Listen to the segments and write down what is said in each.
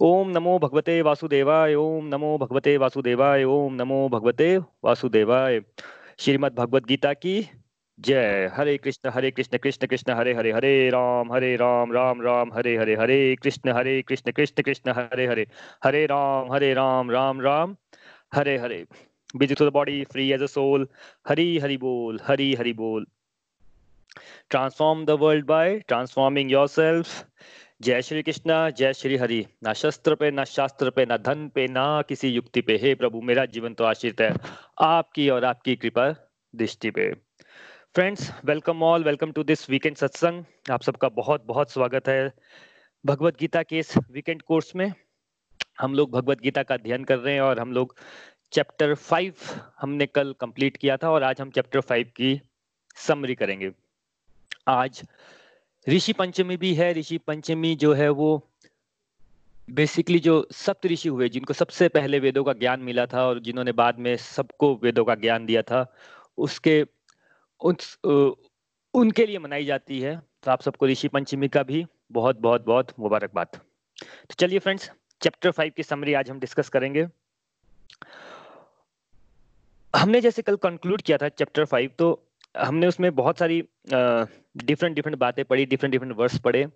ओम नमो भगवते वासुदेवाय, ओम नमो भगवते वासुदेवाय, ओम नमो भगवते वासुदेवाय। श्रीमद् भगवत गीता की जय। हरे कृष्ण हरे कृष्ण कृष्ण कृष्ण, हरे हरे हरे राम हरे राम राम राम, हरे हरे हरे कृष्ण हरे कृष्ण कृष्ण कृष्ण, हरे हरे हरे राम हरे राम राम राम, हरे हरे। Busy to the body, free as a soul hari hari bol hari hari bol transform the world by transforming yourself जय श्री कृष्णा, जय श्री हरि। ना शस्त्र पे ना शास्त्र पे ना धन पे ना किसी युक्ति पे हे प्रभु, मेरा जीवन तो आश्रित है। आपकी और आपकी कृपा दृष्टि पे। Friends welcome all welcome to this weekend सत्संग आप सबका बहुत बहुत स्वागत है भगवत गीता के इस वीकेंड कोर्स में। हम लोग भगवत गीता का अध्ययन कर रहे हैं और हम लोग चैप्टर फाइव हमने कल कंप्लीट किया था और आज हम चैप्टर फाइव की समरी करेंगे। आज ऋषि पंचमी भी है, ऋषि पंचमी जो है वो बेसिकली जो सप्त ऋषि हुए, जिनको सबसे पहले वेदों का ज्ञान मिला था और जिन्होंने बाद में सबको वेदों का ज्ञान दिया था, उसके उस उनके लिए मनाई जाती है। तो आप सबको ऋषि पंचमी का भी बहुत बहुत बहुत मुबारकबाद। तो चलिए फ्रेंड्स चैप्टर फाइव की समरी आज हम डिस्कस करेंगे। हमने जैसे कल कंक्लूड किया था चैप्टर फाइव तो हमने उसमें बहुत सारी डिफरेंट डिफरेंट बातें पढ़ी डिफरेंट डिफरेंट वर्ड्स पढ़े।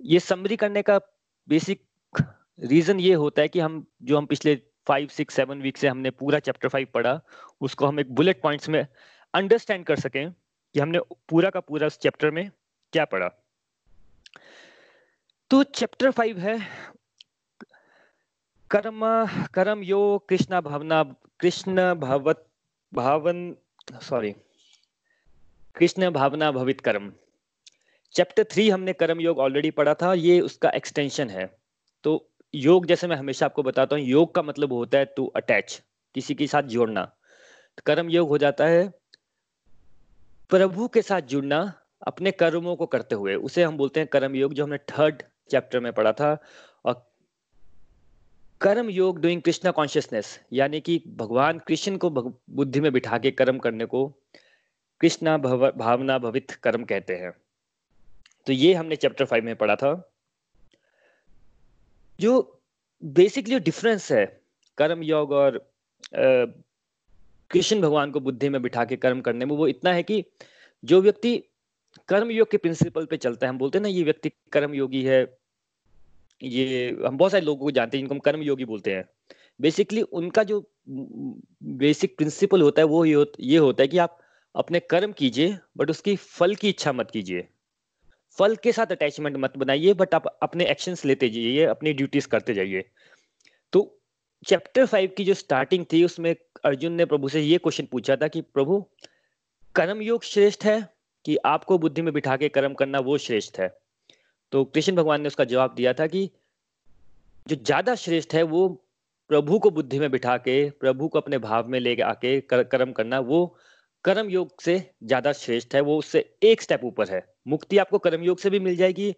ये समरी करने का बेसिक रीजन ये होता है कि हम, जो हम पिछले फाइव सिक्स सेवन वीक से हमने पूरा चैप्टर फाइव पढ़ा, उसको हम एक बुलेट पॉइंट्स में अंडरस्टैंड कर सकें कि हमने पूरा का पूरा उस चैप्टर में क्या पढ़ा। तो चैप्टर फाइव है, कर्म कर्म योग कृष्णा भावना, कृष्ण भवत, भावन सॉरी कृष्ण भावना भवित कर्म। चैप्टर थ्री हमने कर्म योग ऑलरेडी पढ़ा था, ये उसका एक्सटेंशन है। तो योग जैसे मैं हमेशा आपको बताता हूँ, योग का मतलब होता है टू अटैच किसी के साथ जोड़ना। तो कर्म योग हो जाता है, प्रभु के साथ जुड़ना अपने कर्मों को करते हुए। उसे हम बोलते हैं कर्म योग, जो हमने थर्ड चैप्टर में पढ़ा था। और कर्म योग डूइंग कृष्णा कॉन्शियसनेस यानी कि भगवान कृष्ण को बुद्धि में बिठा के कर्म करने को कृष्णा भव, भावना भवित कर्म कहते हैं। तो ये हमने चैप्टर फाइव में पढ़ा था। जो बेसिकली डिफरेंस है कर्म योग और कृष्ण भगवान को बुद्धि में बिठा के कर्म करने में वो इतना है कि जो व्यक्ति कर्म योग के प्रिंसिपल पे चलता है हम बोलते हैं ना ये व्यक्ति कर्म योगी है ये हम बहुत सारे लोगों को जानते हैं जिनको हम कर्म योगी बोलते हैं। बेसिकली उनका जो बेसिक प्रिंसिपल होता है वो ये होता है कि आप अपने कर्म कीजिए बट उसकी फल की इच्छा मत कीजिए। फल के साथ अटैचमेंट मत बनाइए बट आप अपने एक्शंस लेते जाइए, अपनी ड्यूटीज़ करते जाइए। तो चैप्टर फाइव की जो स्टार्टिंग थी, उसमें अर्जुन ने प्रभु से ये क्वेश्चन पूछा था कि, प्रभु, कर्म योग श्रेष्ठ है कि आपको बुद्धि में बिठा के कर्म करना वो श्रेष्ठ है? तो कृष्ण भगवान ने उसका जवाब दिया था कि, जो ज़्यादा श्रेष्ठ है, वो प्रभु को बुद्धि में बिठा के, प्रभु को अपने भाव में ले आके कर्म करना वो कर्म योग से ज़्यादा श्रेष्ठ है, वो उससे एक स्टेप ऊपर है। मुक्ति आपको कर्म योग से भी मिल जाएगी,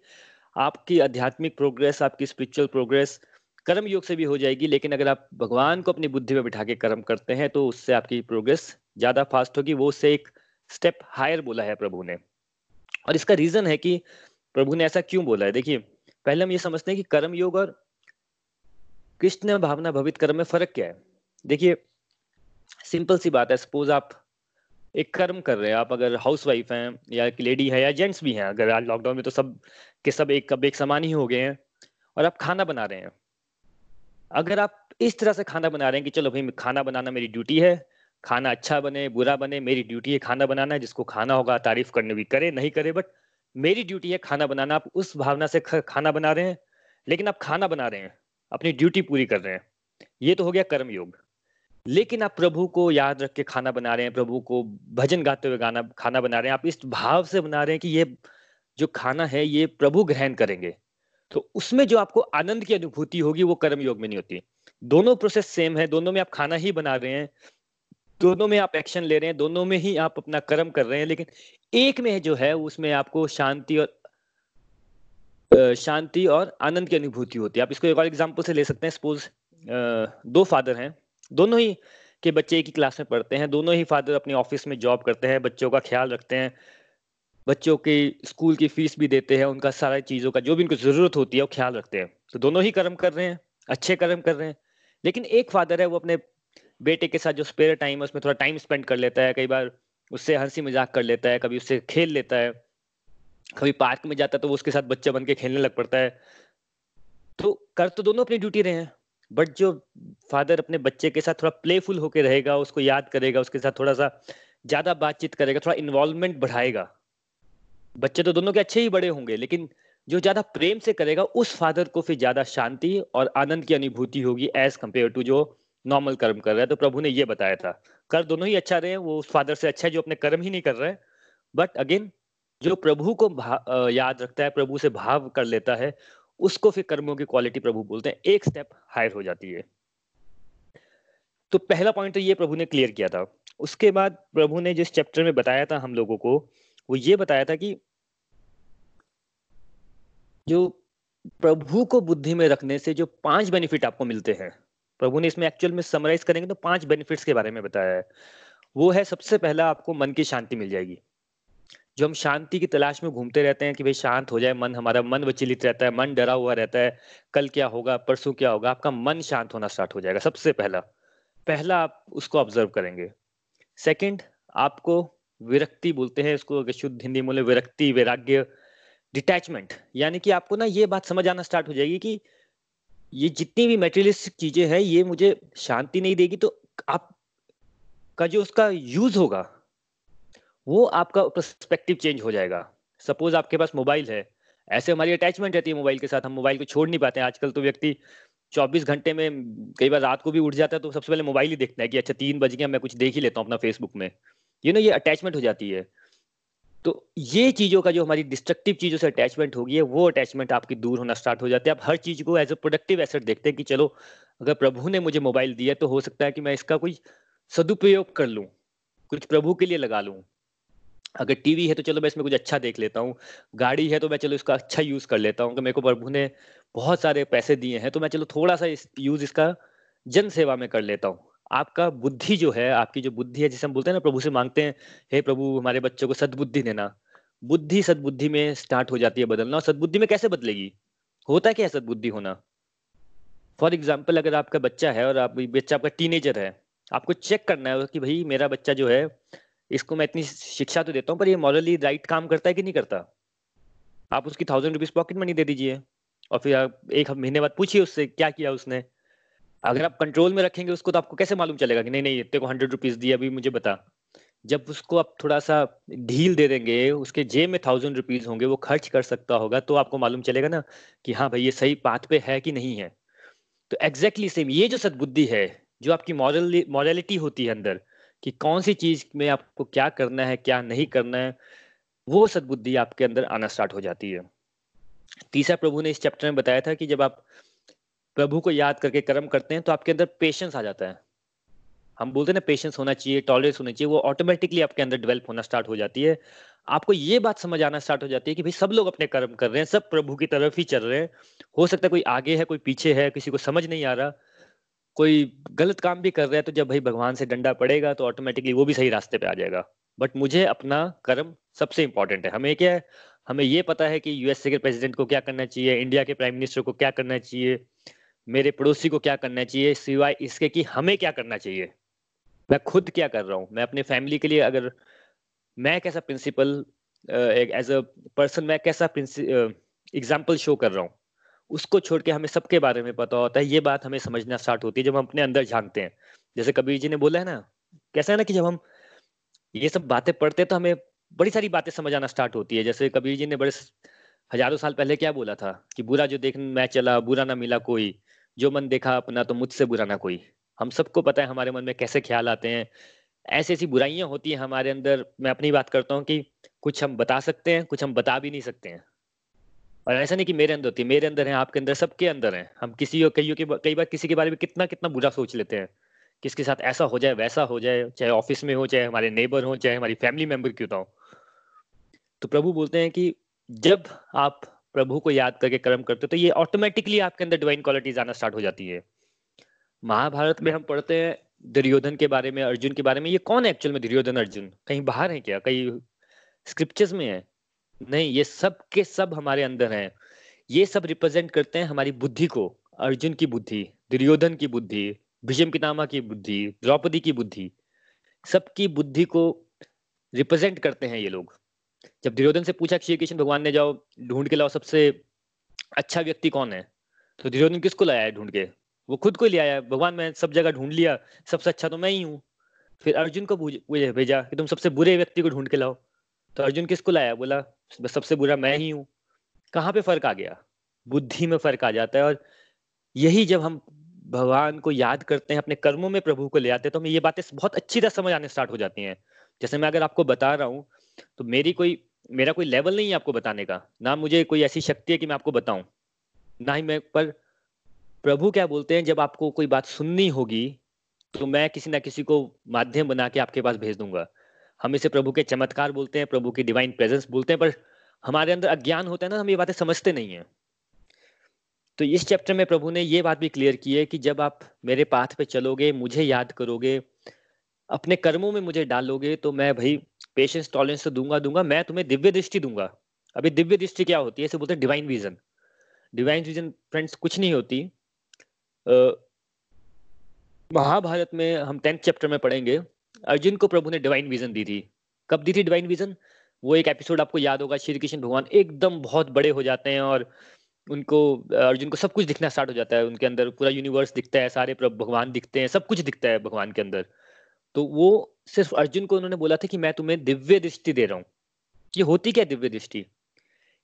आपकी आध्यात्मिक प्रोग्रेस आपकी स्पिरिचुअल प्रोग्रेस कर्म योग से भी हो जाएगी, लेकिन अगर आप भगवान को अपनी बुद्धि में बिठा के कर्म करते हैं तो उससे आपकी प्रोग्रेस ज़्यादा फास्ट होगी, वो उससे एक स्टेप हायर बोला है प्रभु ने। और इसका रीजन है कि प्रभु ने ऐसा क्यों बोला है? देखिए, पहले हम ये समझते हैं कि कर्म योग और कृष्ण भावना भवित कर्म में फ़र्क क्या है? देखिए सिंपल सी बात है सपोज़ आप एक कर्म कर रहे हैं। आप अगर हाउस वाइफ हैं या एक लेडी है या जेंट्स भी हैं, अगर आज लॉकडाउन में तो सब के सब एक कब एक समान ही हो गए हैं और आप खाना बना रहे हैं। अगर आप इस तरह से खाना बना रहे हैं कि चलो भाई, खाना बनाना मेरी ड्यूटी है, खाना अच्छा बने, बुरा बने, मेरी ड्यूटी है खाना बनाना है जिसको खाना होगा तारीफ़ करने भी करे, नहीं करे बट मेरी ड्यूटी है खाना बनाना। आप उस भावना से खाना बना रहे हैं, लेकिन आप खाना बना रहे हैं, अपनी ड्यूटी पूरी कर रहे हैं। ये तो हो गया कर्म योग लेकिन आप प्रभु को याद रख के खाना बना रहे हैं, प्रभु को भजन गाते हुए गाना, खाना बना रहे हैं, आप इस भाव से बना रहे हैं कि ये जो खाना है, ये प्रभु ग्रहण करेंगे। तो उसमें जो आपको आनंद की अनुभूति होगी, वो कर्म योग में नहीं होती। दोनों प्रोसेस सेम है, दोनों में आप खाना ही बना रहे हैं, दोनों में आप एक्शन ले रहे हैं, दोनों में ही आप अपना कर्म कर रहे हैं, लेकिन एक में जो है, उसमें आपको शांति और शांति और आनंद की अनुभूति होती है। आप इसको एक और एग्ज़ाम्पल से ले सकते हैं। सपोज़ दो फादर हैं। दोनों ही के बच्चे एक ही क्लास में पढ़ते हैं, दोनों ही फादर अपने ऑफ़िस में जॉब करते हैं, बच्चों का ख्याल रखते हैं, बच्चों की स्कूल की फ़ीस भी देते हैं, उनका सारा चीज़ों का जो भी उनको ज़रूरत होती है वो ख्याल रखते हैं। तो दोनों ही कर्म कर रहे हैं, अच्छे कर्म कर रहे हैं, लेकिन एक फादर है वो अपने बेटे के साथ जो स्पेयर टाइम है, उसमें थोड़ा टाइम स्पेंड कर लेता है, कई बार उससे हँसी मज़ाक कर लेता है, कभी उससे खेल लेता है, कभी पार्क में जाता है तो वो उसके साथ बच्चा बन के खेलने लग पड़ता है। तो कर तो दोनों अपनी ड्यूटी रहे हैं। बट जो फादर अपने बच्चे के साथ थोड़ा प्लेफुल होकर रहेगा, उसको याद करेगा, उसके साथ थोड़ा सा ज़्यादा बातचीत करेगा, थोड़ा इन्वॉल्वमेंट बढ़ाएगा। बच्चे तो दोनों के अच्छे ही बड़े होंगे, लेकिन जो ज़्यादा प्रेम से करेगा, उस फादर को फिर ज़्यादा शांति और आनंद की अनुभूति होगी एज कंपेयर टू जो नॉर्मल कर्म कर रहा है। तो प्रभु ने ये बताया था। कर दोनों ही अच्छा रहे वो उस फादर से अच्छा है जो अपने कर्म ही नहीं कर रहे बट अगेन जो प्रभु को याद रखता है, प्रभु से भाव कर लेता है उसको फिर कर्मों की क्वालिटी प्रभु बोलते हैं, एक स्टेप हायर हो जाती है। तो पहला पॉइंट तो ये प्रभु ने क्लियर किया था। उसके बाद प्रभु ने जिस चैप्टर में बताया था हम लोगों को, वो ये बताया था कि जो प्रभु को बुद्धि में रखने से जो पाँच बेनिफिट आपको मिलते हैं, प्रभु ने इसमें एक्चुअल में समराइज करेंगे तो पाँच बेनिफिट्स के बारे में बताया है। वो है सबसे पहला आपको मन की शांति मिल जाएगी। जो हम शांति की तलाश में घूमते रहते हैं कि भाई शांत हो जाए, मन हमारा मन विचलित रहता है, मन डरा हुआ रहता है, कल क्या होगा, परसों क्या होगा, आपका मन शांत होना स्टार्ट हो जाएगा सबसे पहला। पहला आप उसको ऑब्ज़र्व करेंगे। सेकंड आपको विरक्ति बोलते हैं इसको शुद्ध हिंदी में विरक्ति, वैराग्य डिटैचमेंट यानी कि आपको ना ये बात समझ आना स्टार्ट हो जाएगी कि ये जितनी भी मेटेरियलिस्टिक चीज़ें हैं, ये मुझे शांति नहीं देगी तो आप का जो उसका यूज़ होगा वो आपका पर्सपेक्टिव चेंज हो जाएगा। सपोज़ आपके पास मोबाइल है, ऐसे हमारी अटैचमेंट रहती है मोबाइल के साथ, हम मोबाइल को छोड़ नहीं पाते हैं। आजकल तो व्यक्ति 24 घंटे में, कई बार रात को भी उठ जाता है तो सबसे पहले मोबाइल ही देखता है कि अच्छा तीन बज गया, मैं कुछ देख ही लेता हूँ अपना फेसबुक में। ये ना ये अटैचमेंट हो जाती है। तो ये चीज़ों का जो हमारी डिस्ट्रक्टिव चीज़ों से अटैचमेंट होगी, वो अटैचमेंट आपकी दूर होना स्टार्ट हो जाती है। आप हर चीज़ को एज ए प्रोडक्टिव एसेट देखते हैं कि चलो, अगर प्रभु ने मुझे मोबाइल दिया तो हो सकता है कि मैं इसका कोई सदुपयोग कर लूँ, कुछ प्रभु के लिए लगा लूँ। अगर टीवी है तो चलो मैं इसमें कुछ अच्छा देख लेता हूँ। गाड़ी है तो मैं चलो इसका अच्छा यूज़ कर लेता हूँ कि मेरे को प्रभु ने बहुत सारे पैसे दिए हैं तो मैं चलो थोड़ा सा इस यूज़ इसका जन सेवा में कर लेता हूँ। आपका बुद्धि जो है, आपकी जो बुद्धि है, जिसे हम बोलते हैं ना, प्रभु से मांगते हैं, हे प्रभु, हमारे बच्चों को सदबुद्धि देना। बुद्धि सदबुद्धि में स्टार्ट हो जाती है बदलना, और सदबुद्धि में कैसे बदलेगी? होता है क्या सदबुद्धि होना? फॉर एग्ज़ाम्पल अगर आपका बच्चा है और आप, बच्चा आपका टीनेजर है, आपको चेक करना है कि भाई मेरा बच्चा जो है इसको मैं इतनी शिक्षा तो देता हूँ, पर ये मॉरली राइट काम करता है कि नहीं करता? आप उसकी थाउज़ेंड रुपीज़ पॉकेट मनी दे दीजिए और फिर आप एक महीने बाद पूछिए उससे क्या किया उसने। अगर आप कंट्रोल में रखेंगे उसको तो आपको कैसे मालूम चलेगा कि नहीं नहीं इतने को हंड्रेड रुपीज़ दिया अभी मुझे बता। जब उसको आप थोड़ा सा ढील दे देंगे, उसके जेब में थाउज़ेंड रुपीज़ होंगे, वो खर्च कर सकता होगा तो आपको मालूम चलेगा ना कि हाँ भाई, ये सही पाथ पे है कि नहीं है। तो एग्जैक्टली exactly सेम ये जो सदबुद्धि है, जो आपकी मॉरल मॉरलिटी होती है अंदर कि कौन सी चीज़ में आपको क्या करना है, क्या नहीं करना है, वो सदबुद्धि आपके अंदर आना स्टार्ट हो जाती है। तीसरा प्रभु ने इस चैप्टर में बताया था कि जब आप प्रभु को याद करके कर्म करते हैं तो आपके अंदर पेशेंस आ जाता है। हम बोलते हैं ना पेशेंस होना चाहिए टॉलरेंस होना चाहिए, वो ऑटोमेटिकली आपके अंदर डेवलप होना स्टार्ट हो जाती है। आपको ये बात समझ आना स्टार्ट हो जाती है कि भाई सब लोग अपने कर्म कर रहे हैं, सब प्रभु की तरफ़ ही चल रहे हैं। हो सकता है कोई आगे है, कोई पीछे है, किसी को समझ नहीं आ रहा। कोई गलत काम भी कर रहा है तो जब भाई भगवान से डंडा पड़ेगा तो ऑटोमेटिकली वो भी सही रास्ते पे आ जाएगा। बट मुझे अपना कर्म सबसे इंपॉर्टेंट है। हमें क्या है? हमें ये पता है कि यूएसए के प्रेसिडेंट को क्या करना चाहिए इंडिया के प्राइम मिनिस्टर को क्या करना चाहिए, मेरे पड़ोसी को क्या करना चाहिए, सिवाय इसके कि हमें क्या करना चाहिए। मैं खुद क्या कर रहा हूँ? मैं अपने फैमिली के लिए अगर मैं कैसा प्रिंसिपल एज अ पर्सन मैं कैसा एग्ज़ाम्पल शो कर रहा हूँ? उसको छोड़ के हमें सबके बारे में पता होता है, ये बात हमें समझना स्टार्ट होती है जब हम अपने अंदर झांकते हैं। जैसे कबीर जी ने बोला है ना, कैसा है ना कि जब हम ये सब बातें पढ़ते हैं तो हमें बड़ी सारी बातें समझ आना स्टार्ट होती है। जैसे कबीर जी ने बड़े हज़ारों साल पहले क्या बोला था कि बुरा जो देख मैं चला, बुरा ना मिला कोई, जो मन देखा अपना तो मुझसे बुरा ना कोई। हम सबको पता है हमारे मन में कैसे ख्याल आते हैं। ऐसी ऐसी बुराइयाँ होती हैं हमारे अंदर। मैं अपनी बात करता हूँ कि कुछ हम बता सकते हैं, कुछ हम बता भी नहीं सकते हैं। और ऐसा नहीं कि मेरे अंदर होती है मेरे अंदर है, आपके अंदर सबके अंदर है। हम किसी कई कई बार किसी के बारे में कितना कितना बुरा सोच लेते हैं। किसके साथ ऐसा हो जाए, वैसा हो जाए, चाहे ऑफ़िस में हो, चाहे हमारे नेबर हो, चाहे हमारी फैमिली मेंबर क्यों ना हो। तो प्रभु बोलते हैं कि जब आप प्रभु को याद करके कर्म करते हो तो ये ऑटोमेटिकली आपके अंदर डिवाइन क्वालिटीज आना स्टार्ट हो जाती है। महाभारत में हम पढ़ते हैं दुर्योधन के बारे में, अर्जुन के बारे में। ये कौन है एक्चुअल में दुर्योधन, अर्जुन? कहीं बाहर है क्या? कहीं स्क्रिप्चर्स में है? नहीं, ये सब के सब हमारे अंदर हैं। ये सब रिप्रेजेंट करते हैं हमारी बुद्धि को, अर्जुन की बुद्धि, दुर्योधन की बुद्धि भीष्म पितामह की बुद्धि, द्रौपदी की बुद्धि। सबकी बुद्धि को रिप्रेजेंट करते हैं ये लोग। जब दुर्योधन से पूछा, श्री कृष्ण, भगवान ने जाओ, ढूंढ के लाओ सबसे अच्छा व्यक्ति कौन है? तो दुर्योधन किसको लाया है ढूंढ के? वो खुद को ले आया। भगवान मैं सब जगह ढूंढ लिया, सबसे अच्छा तो मैं ही हूँ। फिर अर्जुन को भेजा कि, तुम सबसे बुरे व्यक्ति को ढूंढ के लाओ। तो अर्जुन किसको लाया? बोला सबसे बुरा मैं ही हूँ। कहाँ पे फ़र्क आ गया? बुद्धि में फ़र्क आ जाता है और यही जब हम भगवान को याद करते हैं, अपने कर्मों में प्रभु को ले आते हैं तो हमें ये बातें बहुत अच्छी तरह समझ आने स्टार्ट हो जाती हैं। जैसे मैं अगर आपको बता रहा हूँ तो मेरी कोई, मेरा कोई लेवल नहीं है आपको बताने का। ना मुझे कोई ऐसी शक्ति है कि मैं आपको बताऊँ। ना ही मैं, पर प्रभु क्या बोलते हैं, जब आपको कोई बात सुननी होगी तो मैं किसी ना किसी को माध्यम बना के आपके पास भेज दूँगा। हम इसे प्रभु के चमत्कार बोलते हैं, प्रभु की डिवाइन प्रेजेंस बोलते हैं, पर हमारे अंदर अज्ञान होता है ना, हम ये बातें समझते नहीं है। तो इस चैप्टर में प्रभु ने ये बात भी क्लियर की है कि जब आप मेरे पाथ पे चलोगे, मुझे याद करोगे, अपने कर्मों में मुझे डालोगे तो मैं भाई पेशेंस टॉलरेंस तो दूँगा दूँगा, मैं तुम्हें दिव्य दृष्टि दूँगा। अभी दिव्य दृष्टि क्या होती है, इसे बोलते हैं divine vision divine vision friends कुछ नहीं होती। महाभारत में हम टेंथ चैप्टर में पढ़ेंगे। अर्जुन को प्रभु ने डिवाइन विजन दी थी। कब दी थी डिवाइन विजन वो एक एपिसोड आपको याद होगा, श्री कृष्ण भगवान एकदम बहुत बड़े हो जाते हैं और उनको, अर्जुन को सब कुछ दिखना स्टार्ट हो जाता है। उनके अंदर पूरा यूनिवर्स दिखता है, सारे भगवान दिखते हैं, सब कुछ दिखता है भगवान के अंदर। तो वो सिर्फ़ अर्जुन को उन्होंने बोला था कि मैं तुम्हें दिव्य दृष्टि दे रहा हूँ। ये होती क्या दिव्य दृष्टि?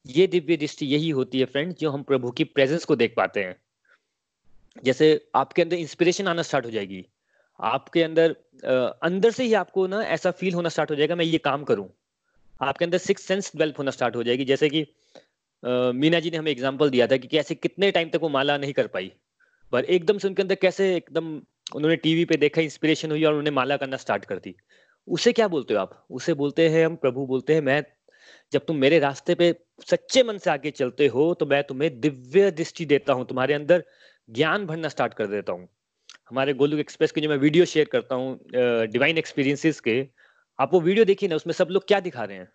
ये दिव्य दृष्टि यही होती है फ्रेंड जो हम प्रभु की प्रेजेंस को देख पाते हैं। जैसे आपके अंदर इंस्पिरेशन आना स्टार्ट हो जाएगी। आपके अंदर अंदर से ही आपको ना ऐसा फील होना स्टार्ट हो जाएगा, मैं ये काम करूँ। आपके अंदर सिक्स सेंस डेवलप होना स्टार्ट हो जाएगी, जैसे कि मीना जी ने हमें एग्ज़ाम्पल दिया था कि कैसे कितने टाइम तक वो माला नहीं कर पाई। पर एकदम से उनके अंदर कैसे एकदम उन्होंने टीवी पे देखा इंस्पिरेशन हुई और उन्होंने माला करना स्टार्ट कर दी। उसे क्या बोलते हो आप? उसे बोलते हैं हम, प्रभु बोलते हैं, मैं जब तुम मेरे रास्ते पे सच्चे मन से आगे चलते हो तो मैं तुम्हें दिव्य दृष्टि देता हूँ, तुम्हारे अंदर ज्ञान भरना स्टार्ट कर देता हूँ। हमारे गोलुक एक्सप्रेस के जो मैं वीडियो शेयर करता हूँ डिवाइन एक्सपीरियंसेस के, आप वो वीडियो देखिए ना, उसमें सब लोग क्या दिखा रहे हैं?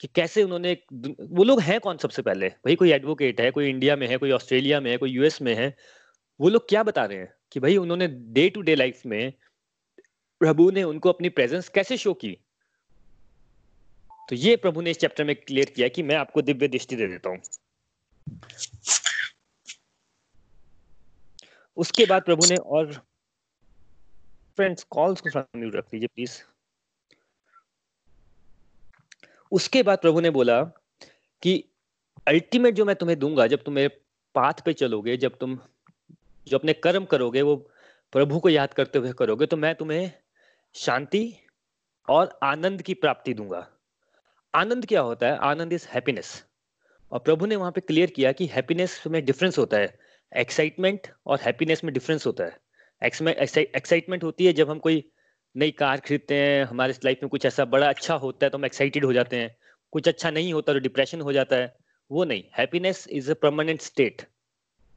कि कैसे उन्होंने वो लोग हैं कौन सबसे पहले? भाई कोई एडवोकेट है, कोई इंडिया में है, कोई ऑस्ट्रेलिया में है, कोई यूएस में है, वो लोग क्या बता रहे हैं? कि भाई उन्होंने डे टू डे लाइफ में प्रभु ने उनको अपनी प्रेजेंस कैसे शो की? तो ये प्रभु ने इस चैप्टर में क्लियर किया कि मैं आपको दिव्य दृष्टि दे देता हूँ। उसके बाद प्रभु ने और फ्रेंड्स कॉल्स को म्यूट रख लीजिए प्लीज़ उसके बाद प्रभु ने बोला कि अल्टीमेट जो मैं तुम्हें दूँगा, जब तुम मेरे पाथ पे चलोगे, जब तुम, जो अपने कर्म करोगे, वो प्रभु को याद करते हुए करोगे तो मैं तुम्हें शांति और आनंद की प्राप्ति दूँगा। आनंद क्या होता है? आनंद इज़ हैप्पीनेस और प्रभु ने वहाँ पे क्लियर किया कि हैप्पीनेस में डिफरेंस होता है। एक्साइटमेंट और हैप्पीनेस में डिफरेंस होता है। एक्साइटमेंट होती है जब हम कोई नई कार खरीदते हैं, हमारे लाइफ में कुछ ऐसा बड़ा अच्छा होता है तो हम एक्साइटेड हो जाते हैं। कुछ अच्छा नहीं होता तो डिप्रेशन हो जाता है। वो नहीं happiness is a permanent state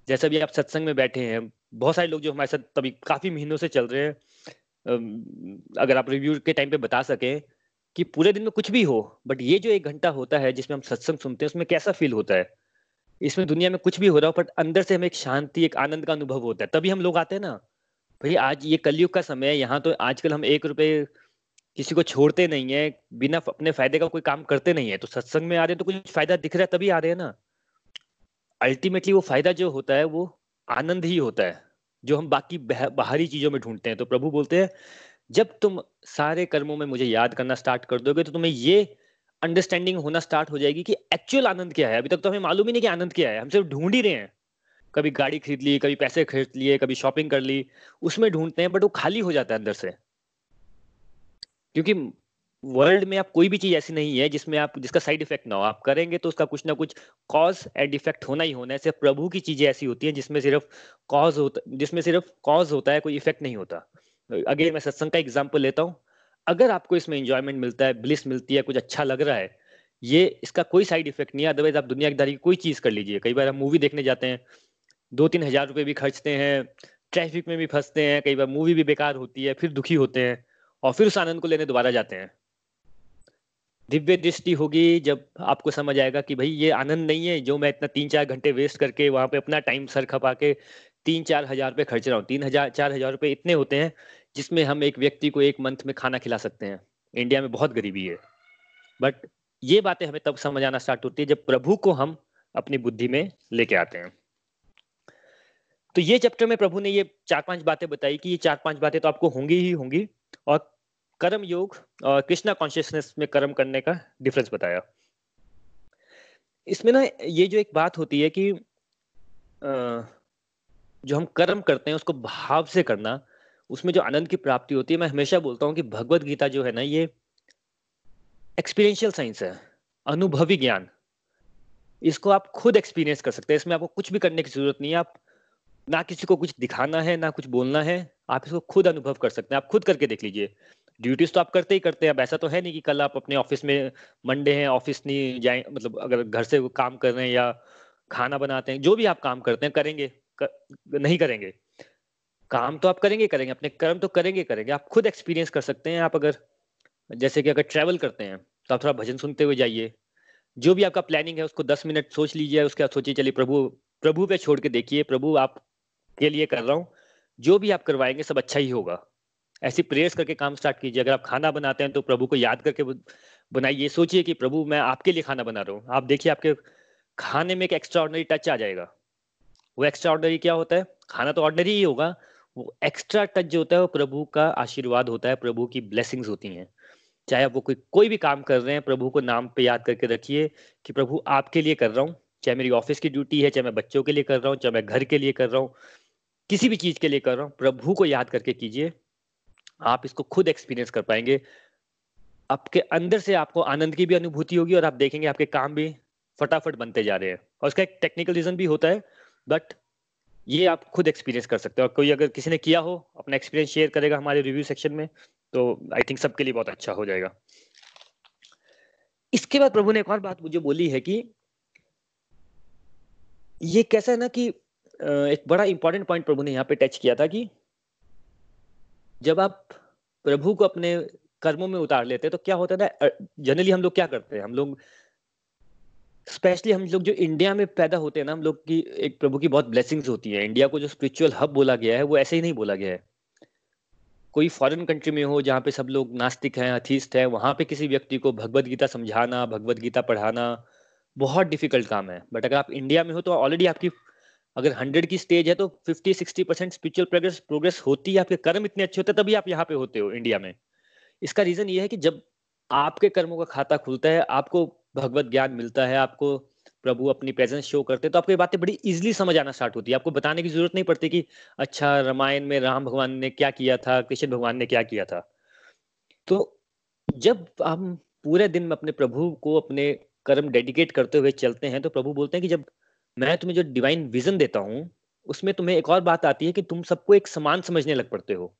जैसा भी आप सत्संग में बैठे हैं, बहुत सारे लोग जो हमारे साथ तभी काफ़ी महीनों से चल रहे हैं अगर आप रिव्यू के टाइम पे बता सकें कि पूरे दिन में कुछ भी हो बट ये जो एक घंटा होता है जिसमें हम सत्संग सुनते हैं, उसमें कैसा फील होता है? इसमें दुनिया में कुछ भी हो रहा हो बट अंदर से हमें एक शांति, एक आनंद का अनुभव होता है। तभी हम लोग आते हैं ना, भाई, आज ये कलयुग का समय है, यहाँ तो आजकल हम एक रुपए किसी को छोड़ते नहीं है, बिना अपने फ़ायदे का कोई काम करते नहीं है। तो सत्संग में आ रहे हैं तो कुछ फ़ायदा दिख रहा है, तभी आ रहे हैं ना। अल्टीमेटली वो फ़ायदा जो होता है, वो आनंद ही होता है, जो हम बाकी बाहरी चीज़ों में ढूंढते हैं। तो प्रभु बोलते हैं, जब तुम सारे कर्मों में मुझे याद करना स्टार्ट कर दोगे तो तुम्हें ये अंडरस्टैंडिंग होना स्टार्ट हो जाएगी कि एक्चुअल आनंद क्या है। अभी तक तो हमें मालूम ही नहीं कि आनंद क्या है। हम सिर्फ़ ढूंढ ही रहे हैं। कभी गाड़ी खरीद ली, कभी पैसे खरीद लिए, कभी शॉपिंग कर ली, उसमें ढूंढते हैं बट वो खाली हो जाता है अंदर से। क्योंकि वर्ल्ड में आप कोई भी चीज़ ऐसी नहीं है जिसमें आप, जिसका साइड इफ़ेक्ट ना हो। आप करेंगे तो उसका कुछ ना कुछ कॉज एंड इफ़ेक्ट होना ही होना है। सिर्फ़ प्रभु की चीज़ें ऐसी होती हैं जिसमें सिर्फ़ कॉज होता, जिसमें सिर्फ़ कॉज होता है, कोई इफ़ेक्ट नहीं होता। अगर मैं सत्संग का एग्ज़ाम्पल लेता हूँ। अगर आपको इसमें इंजॉयमेंट मिलता है ब्लिस मिलती है, कुछ अच्छा लग रहा है, ये इसका कोई साइड इफ़ेक्ट नहीं है। अदरवाइज़ आप दुनियादारी की कोई चीज़ कर लीजिए। कई बार हम मूवी देखने जाते हैं दो तीन हज़ार रुपए भी खर्चते हैं ट्रैफ़िक में भी फंसते हैं, कई बार मूवी भी बेकार होती है, फिर दुखी होते हैं और फिर उस आनंद को लेने दोबारा जाते हैं। दिव्य दृष्टि होगी जब आपको समझ आएगा कि भाई ये आनंद नहीं है, जो मैं इतना तीन चार घंटे वेस्ट करके वहाँ पे अपना टाइम सर खपा के तीन चार हज़ार रुपये खर्च रहा हूँ। तीन हज़ार, चार हज़ार रुपए इतने होते हैं जिसमें हम एक व्यक्ति को एक मंथ में खाना खिला सकते हैं। इंडिया में बहुत गरीबी है। बट ये बातें हमें तब समझ आना स्टार्ट होती है जब प्रभु को हम अपनी बुद्धि में लेके आते हैं। तो ये चैप्टर में प्रभु ने ये चार पाँच बातें बताई कि ये चार पाँच बातें तो आपको होंगी ही होंगी और कर्म योग और कृष्णा कॉन्शियसनेस में कर्म करने का डिफरेंस बताया। इसमें ना ये जो एक बात होती है कि जो हम कर्म करते हैं उसको भाव से करना उसमें जो आनंद की प्राप्ति होती है मैं हमेशा बोलता हूँ कि भगवत गीता जो है ना ये एक्सपीरियंशियल साइंस है अनुभवी ज्ञान। इसको आप खुद एक्सपीरियंस कर सकते हैं। इसमें आपको कुछ भी करने की ज़रूरत नहीं है। आप ना किसी को कुछ दिखाना है ना कुछ बोलना है आप इसको खुद अनुभव कर सकते हैं। आप खुद करके देख लीजिए। ड्यूटीज़ तो आप करते ही करते हैं। अब ऐसा तो है नहीं कि कल आप अपने ऑफ़िस में मंडे हैं ऑफ़िस नहीं जाए मतलब अगर घर से काम कर रहे हैं या खाना बनाते हैं जो भी आप काम करते हैं करेंगे कर, नहीं करेंगे। काम तो आप करेंगे करेंगे, अपने कर्म तो करेंगे करेंगे। आप खुद एक्सपीरियंस कर सकते हैं, आप अगर, जैसे कि अगर ट्रैवल करते हैं तो आप थोड़ा भजन सुनते हुए जाइए। जो भी आपका प्लानिंग है, उसको दस मिनट सोच लीजिए उसके बाद सोचिए, चलिए प्रभु प्रभु पे छोड़ के देखिए, प्रभु आप के लिए कर रहा हूँ। जो भी आप करवाएँगे, सब अच्छा ही होगा। ऐसी प्रेयर्स करके काम स्टार्ट कीजिए। अगर आप खाना बनाते हैं तो प्रभु को याद करके बनाइए। सोचिए कि प्रभु, मैं आपके लिए खाना बना रहा हूँ। आप देखिए, आपके खाने में एक एक्स्ट्रा टच आ जाएगा। वो एक्स्ट्रा क्या होता है? खाना तो ऑर्डनरी ही होगा वो एक्स्ट्रा टच जो होता है वो प्रभु का आशीर्वाद होता है, प्रभु की ब्लेसिंग्स होती हैं। चाहे आप वो कोई कोई भी काम कर रहे हैं, प्रभु को नाम पे याद करके रखिए कि प्रभु आपके लिए कर रहा हूँ, चाहे मेरी ऑफ़िस की ड्यूटी है, चाहे मैं बच्चों के लिए कर रहा हूँ, चाहे मैं घर के लिए कर रहा हूँ, किसी भी चीज़ के लिए कर रहा हूँ, प्रभु को याद करके कीजिए, आप इसको खुद एक्सपीरियंस कर पाएँगे। आपके अंदर से आपको आनंद की भी अनुभूति होगी और आप देखेंगे आपके काम भी फटाफट बनते जा रहे हैं। और उसका एक टेक्निकल रीजन भी होता है बट ये आप खुद एक्सपीरियंस कर सकते हो। कोई अगर किसी ने किया हो, अपना एक्सपीरियंस शेयर करेगा हमारे रिव्यू सेक्शन में तो आई थिंक सबके लिए बहुत अच्छा हो जाएगा। इसके बाद प्रभु ने एक और बात मुझे बोली है कि ये कैसा है ना कि एक बड़ा इंपॉर्टेंट पॉइंट प्रभु ने यहाँ पे टच किया था कि जब आप प्रभु को अपने कर्मों में उतार लेते हैं तो क्या होता है ना जनरली हम लोग क्या करते हैं? हम लोग स्पेशली हम लोग जो इंडिया में पैदा होते हैं ना, हम लोग की एक प्रभु की बहुत ब्लेसिंग्स होती है। इंडिया को जो स्पिरिचुअल हब बोला गया है, वो ऐसे ही नहीं बोला गया है। कोई फॉरेन कंट्री में हो, जहाँ पे सब लोग नास्तिक हैं अथीस्ट हैं, वहाँ पे किसी व्यक्ति को भगवत गीता समझाना भगवत गीता पढ़ाना, बहुत डिफ़िकल्ट काम है। बट अगर आप इंडिया में हो तो ऑलरेडी आपकी, अगर हंड्रेड की स्टेज है तो fifty sixty percent spiritual progress progress होती है। आपके कर्म इतने अच्छे होते हैं, तभी आप यहाँ पे होते हो इंडिया में। इसका रीजन ये है कि जब आपके कर्मों का खाता खुलता है, आपको भगवत ज्ञान मिलता है आपको, प्रभु अपनी प्रेजेंस शो करते हैं तो आपको ये बातें बड़ी इजीली समझ आना स्टार्ट होती है। आपको बताने की ज़रूरत नहीं पड़ती कि अच्छा रामायण में राम भगवान ने क्या किया था, कृष्ण भगवान ने क्या किया था। तो जब हम पूरे दिन में अपने प्रभु को अपने कर्म डेडिकेट करते हुए चलते हैं तो प्रभु बोलते हैं कि जब मैं तुम्हें जो डिवाइन विजन देता हूँ, उसमें तुम्हें एक और बात आती है कि तुम सबको एक समान समझने लग पड़ते हो।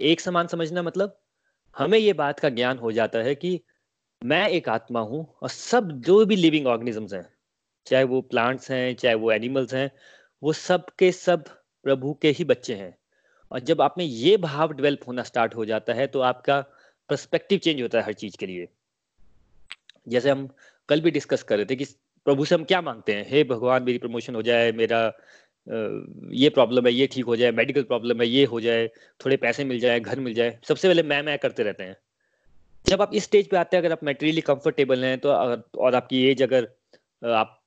एक समान समझना मतलब हमें ये बात का ज्ञान हो जाता है कि मैं एक आत्मा हूँ और सब जो भी लिविंग ऑर्गेनिजम्स हैं चाहे वो प्लांट्स हैं चाहे वो एनिमल्स हैं वो सब के सब प्रभु के ही बच्चे हैं। और जब आप में ये भाव डेवलप होना स्टार्ट हो जाता है तो आपका पर्सपेक्टिव चेंज होता है हर चीज़ के लिए। जैसे हम कल भी डिस्कस कर रहे थे कि प्रभु से हम क्या मांगते हैं? हे hey, भगवान मेरी प्रमोशन हो जाए मेरा ये प्रॉब्लम है ये ठीक हो जाए मेडिकल प्रॉब्लम है ये हो जाए थोड़े पैसे मिल जाए घर मिल जाए सबसे पहले मैं मैं करते रहते हैं। जब आप इस स्टेज पे आते हैं अगर आप मेटेरियली कंफर्टेबल हैं तो और आपकी एज अगर आप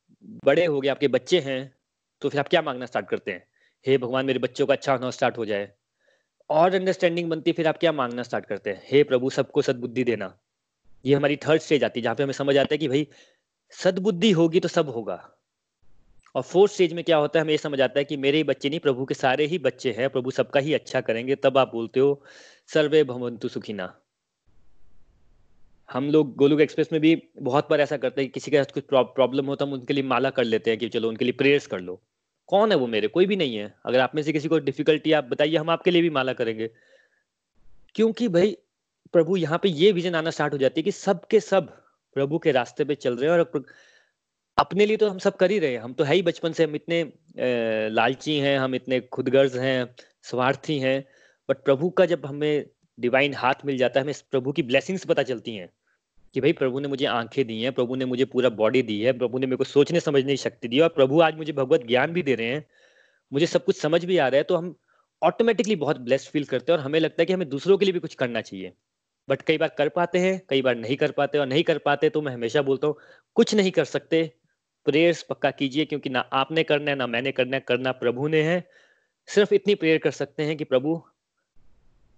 बड़े हो गए आपके बच्चे हैं तो फिर आप क्या मांगना स्टार्ट करते हैं? हे hey, भगवान मेरे बच्चों का अच्छा होना स्टार्ट हो जाए। और अंडरस्टैंडिंग बनती है फिर आप क्या मांगना स्टार्ट करते हैं? हे hey, प्रभु सबको सदबुद्धि देना। ये हमारी थर्ड स्टेज आती है जहाँ पे हमें समझ आता है कि भाई सदबुद्धि होगी तो सब होगा। और फोर्थ स्टेज में क्या होता है हमें ये समझ आता है कि मेरे ही बच्चे नहीं प्रभु के सारे ही बच्चे हैं प्रभु सबका ही अच्छा करेंगे तब आप बोलते हो सर्वे भवंतु सुखीना हम लोग गोलुक एक्सप्रेस में भी बहुत बार ऐसा करते हैं कि किसी के साथ कुछ प्रॉब्लम हो तो हम उनके लिए माला कर लेते हैं कि चलो उनके लिए प्रेयर्स कर लो। कौन है वो मेरे? कोई भी नहीं है। अगर आप में से किसी को डिफिकल्टी आप बताइए, हम आपके लिए भी माला करेंगे। क्योंकि भाई, प्रभु यहाँ पे ये विजन आना स्टार्ट हो जाती है कि सब के सब प्रभु के रास्ते पे चल रहे हैं और अपने लिए तो हम सब कर ही रहे हैं। हम तो है ही बचपन से, हम इतने लालची हैं, हम इतने खुदगर्ज हैं, स्वार्थी हैं। बट प्रभु का जब हमें डिवाइन हाथ मिल जाता है, हमें प्रभु की ब्लेसिंग्स पता चलती हैं कि भाई प्रभु ने मुझे आँखें दी हैं, प्रभु ने मुझे पूरा बॉडी दी है, प्रभु ने मेरे को सोचने, समझने की शक्ति दी है और प्रभु आज मुझे भगवत ज्ञान भी दे रहे हैं, मुझे सब कुछ समझ भी आ रहा है तो हम ऑटोमेटिकली बहुत ब्लेस्ड फील करते हैं और हमें लगता है कि हमें दूसरों के लिए भी कुछ करना चाहिए। बट कई बार कर पाते हैं, कई बार नहीं कर पाते और नहीं कर पाते तो मैं हमेशा बोलता हूँ, कुछ नहीं कर सकते प्रेयर्स पक्का कीजिए, क्योंकि ना आपने करना है, ना मैंने करना है, करना प्रभु ने है। सिर्फ़ इतनी प्रेयर कर सकते हैं कि प्रभु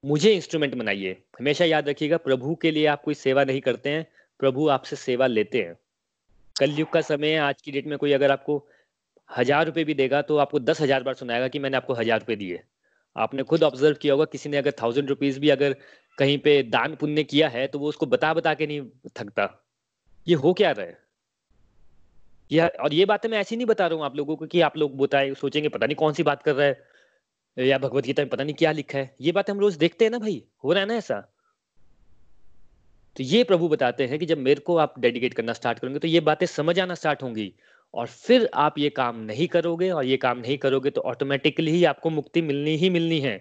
मुझे इंस्ट्रूमेंट बनाइए। हमेशा याद रखिएगा, प्रभु के लिए आप कोई सेवा नहीं करते हैं, प्रभु आपसे सेवा लेते हैं। कलयुग का समय है, आज की डेट में कोई अगर आपको हज़ार रुपए भी देगा तो आपको दस हज़ार बार सुनाएगा कि मैंने आपको हज़ार रुपए दिए। आपने खुद ऑब्ज़र्व किया होगा, किसी ने अगर थाउज़ेंड रुपीज़ भी अगर कहीं पे दान पुण्य किया है तो वो उसको बता बता के नहीं थकता। ये हो क्या रहा है? या, और ये बातें मैं ऐसी नहीं बता रहा हूँ आप लोगों को कि आप लोग बताए, सोचेंगे, पता नहीं कौन सी बात कर रहा है। या भगवत गीता में पता नहीं क्या लिखा है। ये बात हम रोज देखते हैं ना भाई, हो रहा है ना ऐसा? तो ये प्रभु बताते हैं कि जब मेरे को आप डेडिकेट करना स्टार्ट करोगे तो ये बातें समझ आना स्टार्ट होंगी। और फिर आप ये काम नहीं करोगे और ये काम नहीं करोगे तो ऑटोमेटिकली ही आपको मुक्ति मिलनी ही मिलनी है।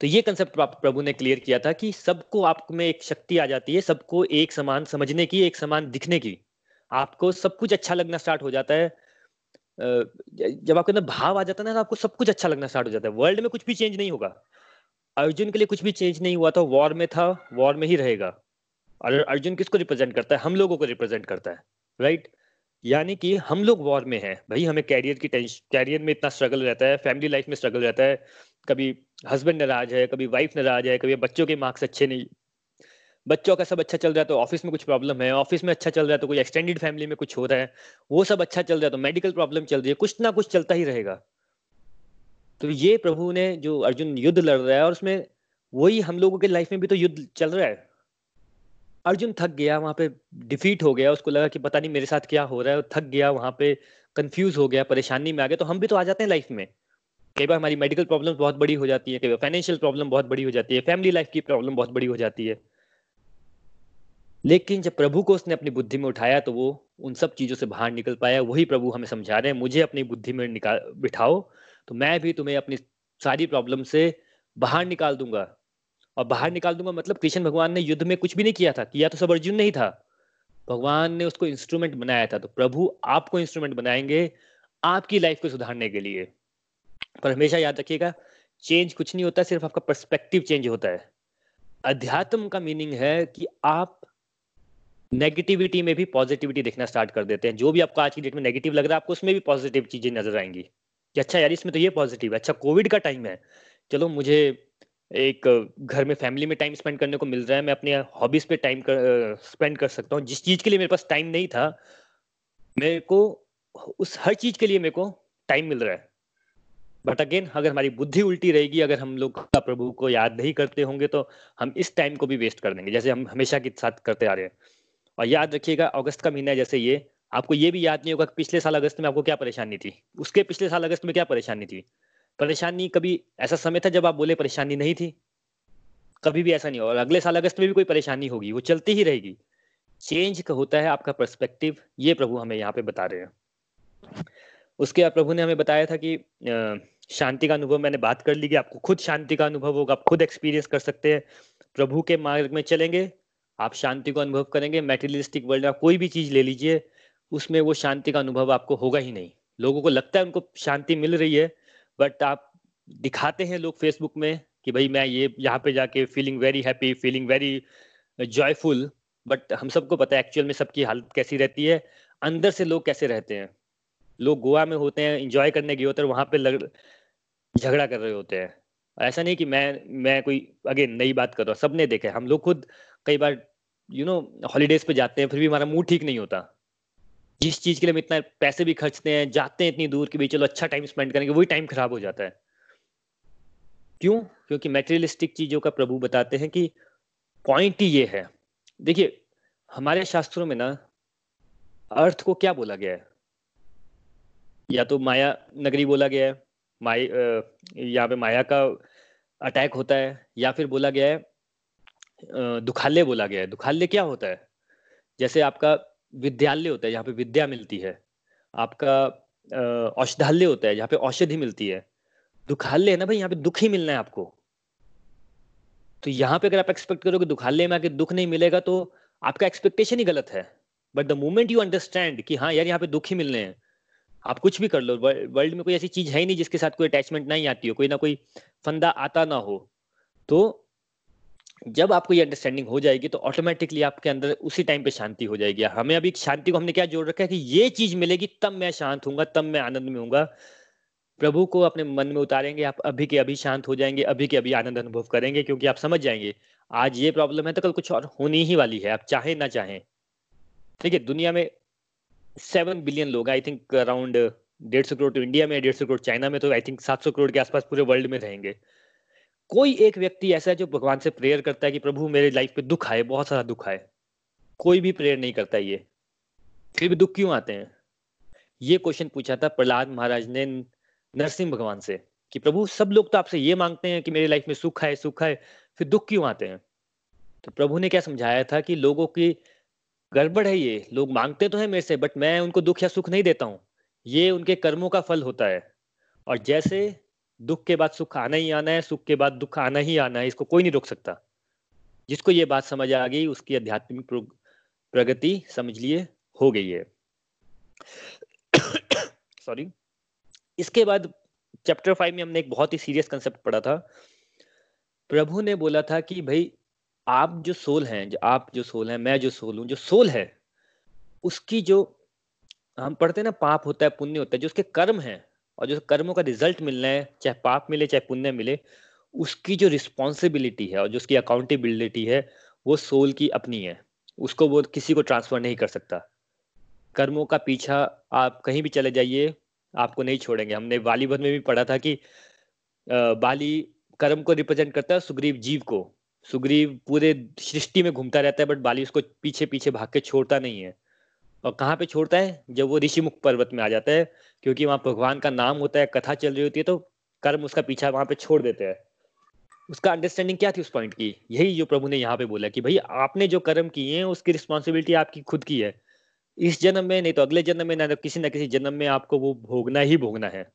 तो ये कंसेप्ट प्रभु ने क्लियर किया था कि सबको आप में एक शक्ति आ जाती है, सबको एक समान समझने की, एक समान दिखने की। आपको सब कुछ अच्छा लगना स्टार्ट हो जाता है। जब आपके अंदर भाव आ जाता है ना तो आपको सब कुछ अच्छा लगना स्टार्ट हो जाता है। वर्ल्ड में कुछ भी चेंज नहीं होगा। अर्जुन के लिए कुछ भी चेंज नहीं हुआ था वॉर में था वॉर में ही रहेगा। और अर्जुन किसको रिप्रेजेंट करता है? हम लोगों को रिप्रेजेंट करता है राइट यानी कि हम लोग वॉर में हैं। भाई, हमें कैरियर की टेंशन कैरियर में इतना स्ट्रगल रहता है फैमिली लाइफ में स्ट्रगल रहता है। कभी हस्बैंड नाराज़ है, कभी वाइफ नाराज़ है, कभी बच्चों के मार्क्स अच्छे नहीं बच्चों का सब अच्छा चल रहा है तो ऑफ़िस में कुछ प्रॉब्लम है, ऑफ़िस में अच्छा चल रहा है तो कोई एक्सटेंडेड फैमिली में कुछ हो रहा है, वो सब अच्छा चल रहा है तो मेडिकल प्रॉब्लम चल रही है, कुछ ना कुछ चलता ही रहेगा। तो ये प्रभु ने जो अर्जुन युद्ध लड़ रहा है और उसमें वही हम लोगों के लाइफ में भी तो युद्ध चल रहा है। अर्जुन थक गया, वहाँ पे डिफीट हो गया, उसको लगा कि पता नहीं मेरे साथ क्या हो रहा है, थक गया, वहाँ पे कंफ्यूज हो गया, परेशानी में आ गया तो हम भी तो आ जाते हैं लाइफ में। कई बार हमारी मेडिकल प्रॉब्लम बहुत बड़ी हो जाती है, कई बार फाइनेंशियल प्रॉब्लम बहुत बड़ी हो जाती है फैमिली लाइफ की प्रॉब्लम बहुत बड़ी हो जाती है। लेकिन जब प्रभु को उसने अपनी बुद्धि में उठाया तो वो उन सब चीज़ों से बाहर निकल पाया। वही प्रभु हमें समझा रहे हैं, मुझे अपनी बुद्धि में निकाल, बिठाओ तो मैं भी तुम्हें अपनी सारी प्रॉब्लम से बाहर निकाल दूँगा। और बाहर निकाल दूँगा मतलब कृष्ण भगवान ने युद्ध में कुछ भी नहीं किया था, किया तो सब अर्जुन नहीं था। भगवान ने उसको इंस्ट्रूमेंट बनाया था तो प्रभु आपको इंस्ट्रूमेंट बनाएँगे आपकी लाइफ को सुधारने के लिए। पर हमेशा याद रखिएगा चेंज कुछ नहीं होता, सिर्फ़ आपका पर्सपेक्टिव चेंज होता है। अध्यात्म का मीनिंग है कि आप नेगेटिविटी में भी पॉजिटिविटी देखना स्टार्ट कर देते हैं। जो भी आपको आज की डेट में नेगेटिव लग रहा है, आपको उसमें भी पॉजिटिव चीज़ें नज़र आएँगी। कि अच्छा यार, इसमें तो ये पॉजिटिव है। अच्छा कोविड का टाइम है। चलो, मुझे एक घर में फैमिली में टाइम स्पेंड करने को मिल रहा है। मैं अपने हॉबीज पे टाइम कर स्पेंड कर सकता हूँ। जिस चीज़ के लिए मेरे पास टाइम नहीं था, मेरे को उस हर चीज़ के लिए मेरे को टाइम मिल रहा है। बट अगेन अगर हमारी बुद्धि उल्टी रहेगी, अगर हम लोग का प्रभु को याद नहीं करते होंगे तो हम इस टाइम को भी वेस्ट कर देंगे। जैसे हम हमेशा के साथ करते आ रहे हैं। और याद रखिएगा, अगस्त का महीना है जैसे ये। आपको ये भी याद नहीं होगा कि पिछले साल अगस्त में आपको क्या परेशानी थी। उसके पिछले साल अगस्त में क्या परेशानी थी? परेशानी कभी ऐसा समय था जब आप बोले परेशानी नहीं थी? कभी भी ऐसा नहीं और अगले साल अगस्त में भी कोई परेशानी होगी, वो चलती ही रहेगी। चेंज होता है आपका पर्सपेक्टिव ये प्रभु हमें यहाँ पे बता रहे हैं। उसके बाद प्रभु ने हमें बताया था कि शांति का अनुभव मैंने बात कर ली कि आपको खुद शांति का अनुभव होगा, आप खुद एक्सपीरियंस कर सकते हैं। प्रभु के मार्ग में चलेंगे आप शांति को अनुभव करेंगे मेटेरियलिस्टिक वर्ल्ड में कोई भी चीज़ ले लीजिए, उसमें वो शांति का अनुभव आपको होगा ही नहीं। लोगों को लगता है उनको शांति मिल रही है बट आप दिखाते हैं लोग फेसबुक में कि भाई मैं ये, यहाँ पे जाके feeling very happy feeling very joyful but हम सबको पता है एक्चुअल में सबकी हालत कैसी रहती है, अंदर से लोग कैसे रहते हैं? लोग गोवा में होते हैं इंजॉय करने गए होते हैं वहाँ पे झगड़ा कर रहे होते हैं। ऐसा नहीं कि मैं मैं कोई अगेन नई बात कर रहा हूँ, सबने देखा है। हम लोग खुद कई बार यू नो हॉलीडेज पे जाते हैं, फिर भी हमारा मूड ठीक नहीं होता। जिस चीज़ के लिए हम इतना पैसे भी खर्चते हैं, जाते हैं इतनी दूर कि भाई चलो अच्छा टाइम स्पेंड करेंगे, वही टाइम खराब हो जाता है। क्यों? क्योंकि मेटेरियलिस्टिक चीज़ों का प्रभु बताते हैं कि पॉइंट ही ये है। देखिए, हमारे शास्त्रों में ना, अर्थ को क्या बोला गया है? या तो माया नगरी बोला गया है, माई यहाँ पे माया का अटैक होता है, या फिर बोला गया है दुखाल्य बोला गया है। दुखाल्य क्या होता है? जैसे आपका विद्यालय होता है, जहाँ पे विद्या मिलती है। आपका औषधालय होता है, जहाँ पे औषधि मिलती है। दुखाल्य है ना भाई, यहाँ पे दुख ही मिलना है आपको। तो यहाँ पे अगर आप एक्सपेक्ट करोगे दुखाल्य में आके दुख नहीं मिलेगा तो आपका एक्सपेक्टेशन ही गलत है। But the moment you understand कि हाँ यार यहाँ पे दुख ही मिलने हैं, आप कुछ भी कर लो। वर्ल्ड में कोई ऐसी चीज़ है ही नहीं जिसके साथ कोई अटैचमेंट नहीं आती हो, कोई ना कोई फंदा आता ना हो। तो जब आपको ये अंडरस्टैंडिंग हो जाएगी तो ऑटोमेटिकली आपके अंदर उसी टाइम पे शांति हो जाएगी। हमें अभी शांति को हमने क्या जोड़ रखा है कि ये चीज़ मिलेगी, तब मैं शांत हूँ तब मैं आनंद में हूँ प्रभु को अपने मन में उतारेंगे, आप अभी के अभी शांत हो जाएँगे, अभी के अभी आनंद अनुभव करेंगे, क्योंकि आप समझ जाएँगे, आज ये प्रॉब्लम है तो कल कुछ और होनी ही वाली है, आप चाहे ना चाहें। ठीक है दुनिया में सेवन बिलियन लोग आई थिंक अराउंड डेढ़ सौ करोड़ तो इंडिया में डेढ़ सौ करोड़ चाइना में तो आई थिंक सात सौ करोड़ के आसपास पूरे वर्ल्ड में रहेंगे। कोई एक व्यक्ति ऐसा है जो भगवान से प्रेयर करता है कि प्रभु, मेरे लाइफ पे दुख आए, बहुत सारा दुख आए। कोई भी प्रेयर नहीं करता ये। फिर भी दुख क्यों आते हैं? ये क्वेश्चन पूछा था प्रहलाद महाराज ने नरसिंह भगवान से कि प्रभु, सब लोग तो आपसे ये मांगते हैं कि मेरी लाइफ में सुख आए सुख आए, फिर दुख क्यों आते हैं? तो प्रभु ने क्या समझाया था कि लोगों की गड़बड़ है ये। लोग मांगते तो है मेरे से बट मैं उनको दुख या सुख नहीं देता हूँ। ये उनके कर्मों का फल होता है। और जैसे दुख के बाद सुख आना ही आना है, सुख के बाद दुख आना ही आना है, इसको कोई नहीं रोक सकता। जिसको ये बात समझ आ गई, उसकी आध्यात्मिक प्रगति समझ लिए हो गई है। सॉरी इसके बाद चैप्टर फाइव में हमने एक बहुत ही सीरियस कंसेप्ट पढ़ा था। प्रभु ने बोला था कि भाई, आप जो सोल हैं, जो आप जो सोल हैं, मैं जो सोल हूँ, जो सोल है, उसकी जो, हम पढ़ते ना, पाप होता है, पुण्य होता है, जो उसके कर्म है और जो कर्मों का रिज़ल्ट मिलना है, चाहे पाप मिले, चाहे पुण्य मिले, उसकी जो रिस्पॉन्सिबिलिटी है और जो उसकी अकाउंटेबिलिटी है, वो सोल की अपनी है। उसको वो किसी को ट्रांसफ़र नहीं कर सकता। कर्मों का पीछा आप कहीं भी चले जाइए, आपको नहीं छोड़ेंगे। हमने वालीभर में भी पढ़ा था कि बाली कर्म को रिप्रेजेंट करता है सुग्रीव जीव को। सुग्रीव पूरे सृष्टि में घूमता रहता है बट बाली उसको पीछे पीछे भाग के छोड़ता नहीं है। और कहाँ पे छोड़ता है? जब वो ऋषिमुख पर्वत में आ जाता है, क्योंकि वहाँ भगवान का नाम होता है, कथा चल रही होती है तो कर्म उसका पीछा वहाँ पे छोड़ देते हैं। उसका अंडरस्टैंडिंग क्या थी उस पॉइंट की? यही जो प्रभु ने यहाँ पे बोला कि भाई, आपने जो कर्म किए हैं, उसकी रिस्पॉन्सिबिलिटी आपकी खुद की है। इस जन्म में, नहीं तो अगले जन्म में, ना तो किसी ना किसी जन्म में आपको वो भोगना ही भोगना है।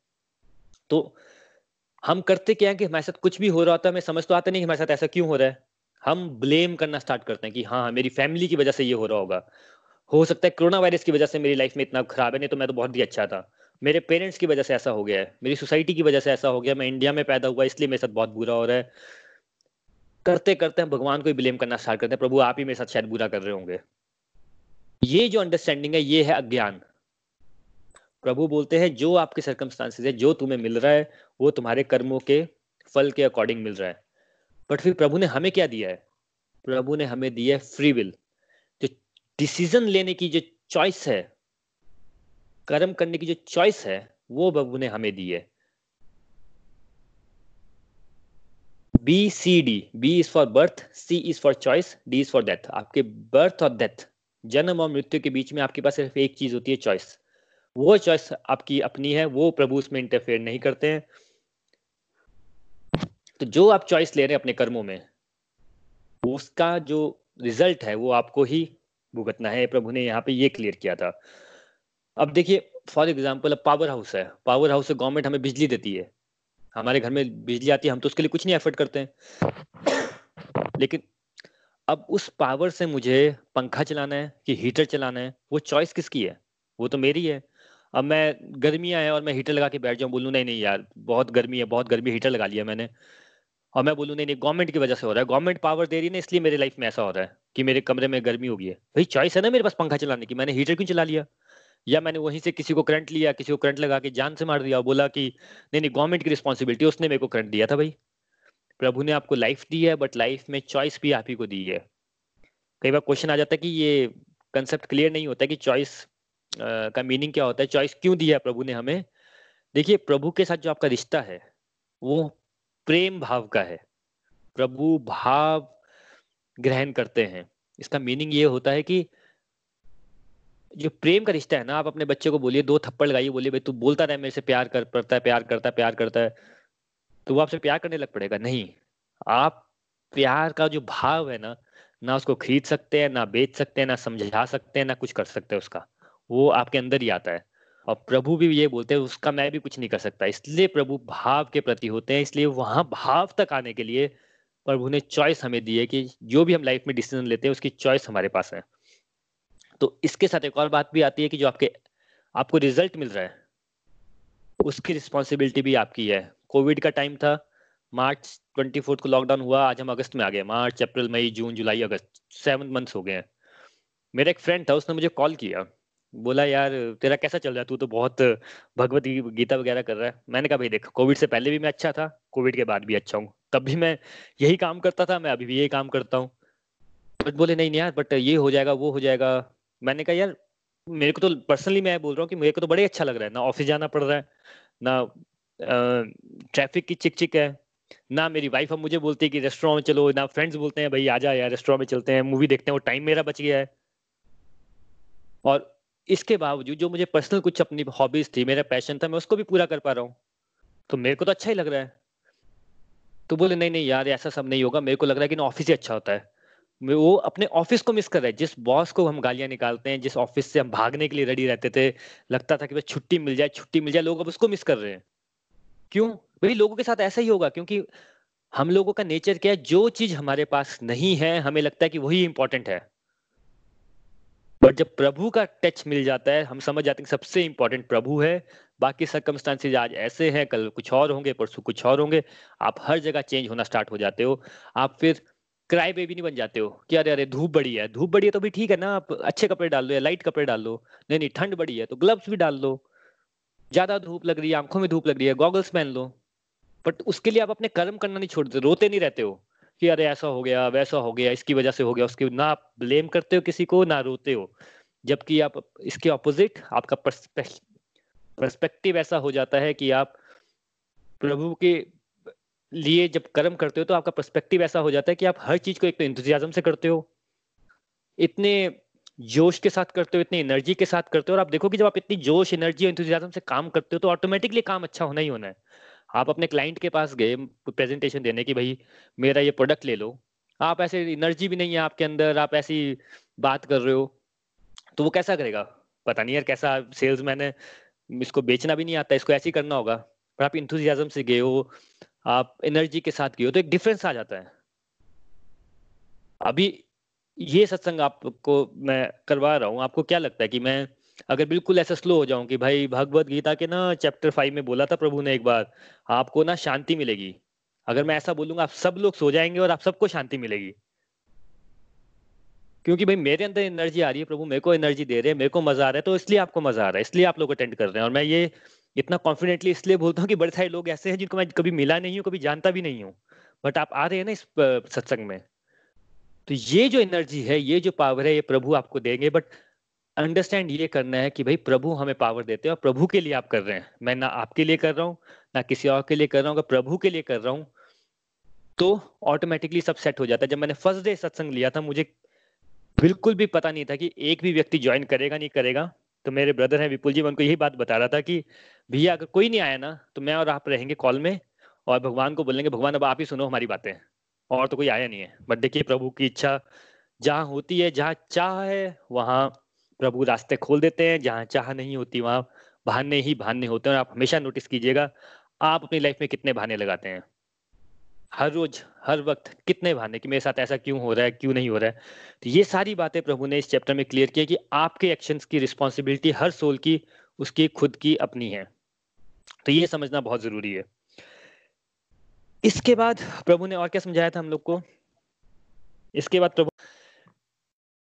तो हम करते क्या है कि हमारे साथ कुछ भी हो रहा होता है, हमें समझ तो आता नहीं हमारे साथ ऐसा क्यों हो रहा है। हम ब्लेम करना स्टार्ट करते हैं कि हाँ मेरी फैमिली की वजह से ये हो रहा होगा। हो सकता है कोरोना वायरस की वजह से मेरी लाइफ में इतना खराब है, नहीं तो मैं तो बहुत ही अच्छा था। मेरे पेरेंट्स की वजह से ऐसा हो गया है। मेरी सोसाइटी की वजह से ऐसा हो गया मैं इंडिया में पैदा हुआ, इसलिए मेरे साथ बहुत बुरा हो रहा है। करते करते हम भगवान को ही ब्लेम करना स्टार्ट करते हैं। प्रभु, आप ही मेरे साथ शायद बुरा कर रहे होंगे। ये जो अंडरस्टैंडिंग है, ये है अज्ञान। प्रभु बोलते हैं, जो आपके सर्कमस्टांसेस है, जो तुम्हें मिल रहा है, वो तुम्हारे कर्मों के फल के अकॉर्डिंग मिल रहा है। बट फिर प्रभु ने हमें क्या दिया है? प्रभु ने हमें दिया है फ्री विल डिसीज़न लेने की जो चॉइस है, कर्म करने की जो चॉइस है, वो प्रभु ने हमें दी है। B C D B is for birth C is for choice D is for death आपके बर्थ और डेथ जन्म और मृत्यु के बीच में आपके पास सिर्फ़ एक चीज़ होती है चॉइस वो चॉइस आपकी अपनी है, वो प्रभु उसमें इंटरफेयर नहीं करते हैं। तो जो आप चॉइस ले रहे हैं अपने कर्मों में, उसका जो रिज़ल्ट है, वो आपको ही भुगतना है, प्रभु ने यहाँ पे ये क्लियर किया था। अब देखिए फॉर एग्ज़ाम्पल अब पावर हाउस है। पावर हाउस से गवर्नमेंट हमें बिजली देती है। हमारे घर में बिजली आती है, हम तो उसके लिए कुछ नहीं एफर्ट करते हैं। लेकिन अब उस पावर से मुझे पंखा चलाना है कि हीटर चलाना है, वो चॉइस किसकी है? वो तो मेरी है। अब मैं गर्मियाँ है और मैं हीटर लगा के बैठ जाऊँ, बोलूँ, नहीं नहीं यार, बहुत गर्मी है, बहुत गर्मी हीटर लगा लिया मैंने। और मैं बोलूँ, नहीं नहीं गवर्नमेंट की वजह से हो रहा है। गवर्नमेंट पावर दे रही है ना, इसलिए मेरी लाइफ में ऐसा हो रहा है। कि मेरे कमरे में गर्मी हो गई है। भाई चॉइस है ना मेरे पास पंखा चलाने की, मैंने हीटर क्यों चला लिया? या मैंने वहीं से किसी को करंट लिया, किसी को करंट लगा के जान से मार दिया और बोला कि नहीं नहीं गवर्नमेंट की रिस्पॉन्सिबिलिटी उसने मेरे को करंट दिया था भाई। प्रभु ने आपको लाइफ दी है बट लाइफ में चॉइस भी आप ही को दी है। कई बार क्वेश्चन आ जाता है कि ये कंसेप्ट क्लियर नहीं होता कि चॉइस का मीनिंग क्या होता है चॉइस क्यों दिया प्रभु ने हमें? देखिए, प्रभु के साथ जो आपका रिश्ता है, वो प्रेम भाव का है। प्रभु भाव ग्रहण करते हैं। इसका मीनिंग ये होता है कि जो प्रेम का रिश्ता है ना, आप अपने बच्चे को बोलिए, दो थप्पड़ लगाइए बोलिए, भाई तू बोलता रहे, मेरे से प्यार कर पड़ता है, प्यार करता है, प्यार करता है। तो वो आपसे प्यार करने लग पड़ेगा। नहीं, आप प्यार का जो भाव है ना ना उसको खरीद सकते हैं, ना बेच सकते हैं, ना समझा सकते हैं, ना कुछ कर सकते हैं उसका। वो आपके अंदर ही आता है। और प्रभु भी ये बोलते हैं, उसका मैं भी कुछ नहीं कर सकता। इसलिए प्रभु भाव के प्रति होते हैं, इसलिए वहाँ भाव तक आने के लिए प्रभु ने चॉइस हमें दी है कि जो भी हम लाइफ में डिसीज़न लेते हैं, उसकी चॉइस हमारे पास है। तो इसके साथ एक और बात भी आती है कि जो आपके, आपको रिज़ल्ट मिल रहा है, उसकी रिस्पॉन्सिबिलिटी भी आपकी है। कोविड का टाइम था, मार्च ट्वेंटी फोर्थ को लॉकडाउन हुआ, आज हम अगस्त में आ गए मार्च, अप्रैल, मई, जून, जुलाई, अगस्त सेवन मंथ्स हो गए हैं। मेरा एक फ्रेंड था, उसने मुझे कॉल किया। बोला, यार, तेरा कैसा चल रहा है? तू तो बहुत भगवत गीता वगैरह कर रहा है। मैंने कहा, भाई देख कोविड से पहले भी मैं अच्छा था कोविड के बाद भी अच्छा हूँ। तब भी मैं यही काम करता था, मैं अभी भी यही काम करता हूँ। बट बोले, नहीं यार, बट ये हो जाएगा, वो हो जाएगा। मैंने कहा, यार, मेरे को तो पर्सनली मैं बोल रहा हूँ कि मेरे को तो बड़े अच्छा लग रहा है, ना ऑफ़िस जाना पड़ रहा है, ना ट्रैफ़िक की चिक चिक है, ना मेरी वाइफ अब मुझे बोलती है कि रेस्टोरेंट में चलो, ना फ्रेंड्स बोलते हैं, भाई आ जा यार रेस्टोरेंट में चलते हैं मूवी देखते हैं, वो टाइम मेरा बच गया है। और इसके बावजूद जो मुझे पर्सनल कुछ अपनी हॉबीज थी, मेरा पैशन था, मैं उसको भी पूरा कर पा रहा हूँ। तो मेरे को तो अच्छा ही लग रहा है। तो बोले, नहीं नहीं यार, ऐसा सब नहीं होगा, मेरे को लग रहा है कि ना ऑफ़िस ही अच्छा होता है। वो अपने ऑफ़िस को मिस कर रहे हैं। जिस बॉस को हम गालियाँ निकालते हैं, जिस ऑफ़िस से हम भागने के लिए रेडी रहते थे, लगता था कि भाई छुट्टी मिल जाए, छुट्टी मिल जाए, लोग अब उसको मिस कर रहे हैं। क्यों? भाई, लोगों के साथ ऐसा ही होगा, क्योंकि हम लोगों का नेचर क्या है, जो चीज़ हमारे पास नहीं है, हमें लगता है कि वही इंपॉर्टेंट है। बट जब प्रभु का टच मिल जाता है, हम समझ जाते हैं सबसे इंपॉर्टेंट प्रभु है। बाकी सर्कमस्टांसेज आज ऐसे हैं, कल कुछ और होंगे, परसों कुछ और होंगे। आप हर जगह चेंज होना स्टार्ट हो जाते हो। आप फिर क्राई बेबी नहीं बन जाते हो कि अरे अरे, धूप बड़ी है। धूप बड़ी है तो भी ठीक है ना, आप अच्छे कपड़े डाल लो या लाइट कपड़े डाल लो। नहीं नहीं, ठंड बड़ी है तो ग्लव्स भी डाल लो। ज़्यादा धूप लग रही है, आँखों में धूप लग रही है गॉगल्स पहन लो। बट उसके लिए आप अपने कर्म करना नहीं छोड़ते, रोते नहीं रहते हो। कि अरे ऐसा हो गया, वैसा हो गया, इसकी वजह से हो गया, उसकी ना आप ब्लेम करते हो किसी को, ना रोते हो। जबकि आप, इसके ऑपोजिट आपका पर्सपेक्टिव ऐसा हो जाता है कि आप प्रभु के लिए जब कर्म करते हो तो आपका पर्सपेक्टिव ऐसा हो जाता है कि आप हर चीज़ को एक तो इंतजाजम से करते हो। इतने जोश के साथ करते हो, इतनी एनर्जी के साथ करते हो, और आप देखो कि जब आप इतनी जोश एनर्जी और इंतजाजम से काम करते हो तो ऑटोमेटिकली काम अच्छा होना ही होना है। आप अपने क्लाइंट के पास गए प्रेजेंटेशन देने की भाई, मेरा ये प्रोडक्ट ले लो। आप ऐसे एनर्जी भी नहीं है आपके अंदर, आप ऐसी बात कर रहे हो। तो वो कैसा करेगा? पता नहीं यार कैसा सेल्स मैन इसको बेचना भी नहीं आता, इसको ऐसे ही करना होगा। पर आप इंथुजियाजम से गए हो, आप एनर्जी के साथ गए हो तो एक डिफरेंस आ जाता है। अभी ये सत्संग आपको मैं करवा रहा हूँ। आपको क्या लगता है कि मैं अगर बिल्कुल ऐसा स्लो हो जाऊँ कि भाई भगवत गीता के ना चैप्टर फाइव में बोला था प्रभु ने एक बार, आपको ना शांति मिलेगी। अगर मैं ऐसा बोलूँगा, आप सब लोग सो जाएँगे और आप सबको शांति मिलेगी। क्योंकि भाई मेरे अंदर एनर्जी आ रही है प्रभु, मेरे को एनर्जी दे रहे हैं, मेरे को मज़ा आ रहा है तो इसलिए आपको मज़ा आ रहा है, इसलिए आप लोग अटेंड कर रहे हैं। और मैं ये इतना कॉन्फिडेंटली इसलिए बोलता हूँ कि बड़े सारे लोग ऐसे हैं जिनको मैं कभी मिला नहीं हूँ, कभी जानता भी नहीं हूँ। बट आप आ रहे हैं ना इस सत्संग में। तो ये जो एनर्जी है, ये जो पावर है, ये प्रभु आपको देंगे। बट अंडरस्टैंड ये करना है कि भाई प्रभु हमें पावर देते हैं और प्रभु के लिए आप कर रहे हैं। मैं ना आपके लिए कर रहा हूँ, ना किसी और के लिए कर रहा हूँ प्रभु के लिए कर रहा हूँ तो ऑटोमेटिकली सब सेट हो जाता है। जब मैंने फ़र्स्ट डे सत्संग लिया था, मुझे बिल्कुल भी पता नहीं था कि एक भी व्यक्ति ज्वाइन करेगा, नहीं करेगा। तो मेरे ब्रदर हैं विपुल जी मैं उनको यही बात बता रहा था कि, भैया, अगर कोई नहीं आया ना तो मैं और आप रहेंगे कॉल में और भगवान को बोलेंगे, भगवान, अब आप ही सुनो हमारी बातें। और तो कोई आया नहीं है। बट देखिए, प्रभु की इच्छा जहाँ होती है, जहाँ चाह है, वहाँ प्रभु रास्ते खोल देते हैं, जहाँ चाह नहीं होती वहाँ बहाने ही बहाने होते हैं। और आप हमेशा नोटिस कीजिएगा, आप अपनी लाइफ में कितने बहाने लगाते हैं? हर रोज, हर वक्त कितने बहाने कि मेरे साथ ऐसा क्यों हो रहा है, क्यों नहीं हो रहा है? तो ये सारी बातें प्रभु ने इस चैप्टर में क्लियर किया कि आपके एक्शंस की रिस्पॉन्सिबिलिटी हर सोल की, उसकी, खुद की अपनी है। तो ये समझना बहुत ज़रूरी है। इसके बाद प्रभु ने और क्या समझाया था हम लोग को? इसके बाद प्रभु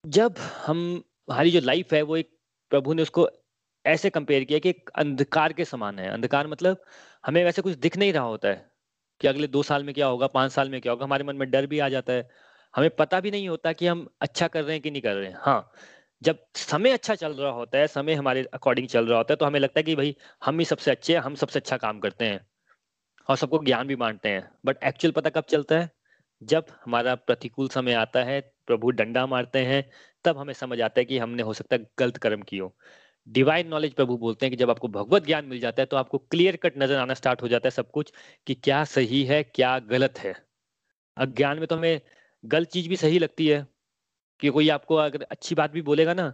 जब हम हमारी जो लाइफ है, वो एक प्रभु ने उसको ऐसे कंपेयर किया कि एक अंधकार के समान है। अंधकार मतलब हमें वैसे कुछ दिख नहीं रहा होता है कि अगले दो साल में क्या होगा, पाँच साल में क्या होगा। हमारे मन में डर भी आ जाता है। हमें पता भी नहीं होता कि हम अच्छा कर रहे हैं कि नहीं कर रहे हैं। हाँ जब समय अच्छा चल रहा होता है, समय हमारे अकॉर्डिंग चल रहा होता है तो हमें लगता है कि भाई, हम ही सबसे अच्छे हैं, हम सबसे अच्छा काम करते हैं और सबको ज्ञान भी बांटते हैं। बट एक्चुअल पता कब चलता है? जब हमारा प्रतिकूल समय आता है, प्रभु डंडा मारते हैं, तब हमें समझ आता है कि हमने हो सकता है गलत कर्म कियो डिवाइन नॉलेज प्रभु बोलते हैं कि जब आपको भगवत ज्ञान मिल जाता है तो आपको क्लियर कट नज़र आना स्टार्ट हो जाता है सब कुछ कि क्या सही है, क्या गलत है। अज्ञान में तो हमें गलत चीज़ भी सही लगती है कि कोई आपको अगर अच्छी बात भी बोलेगा ना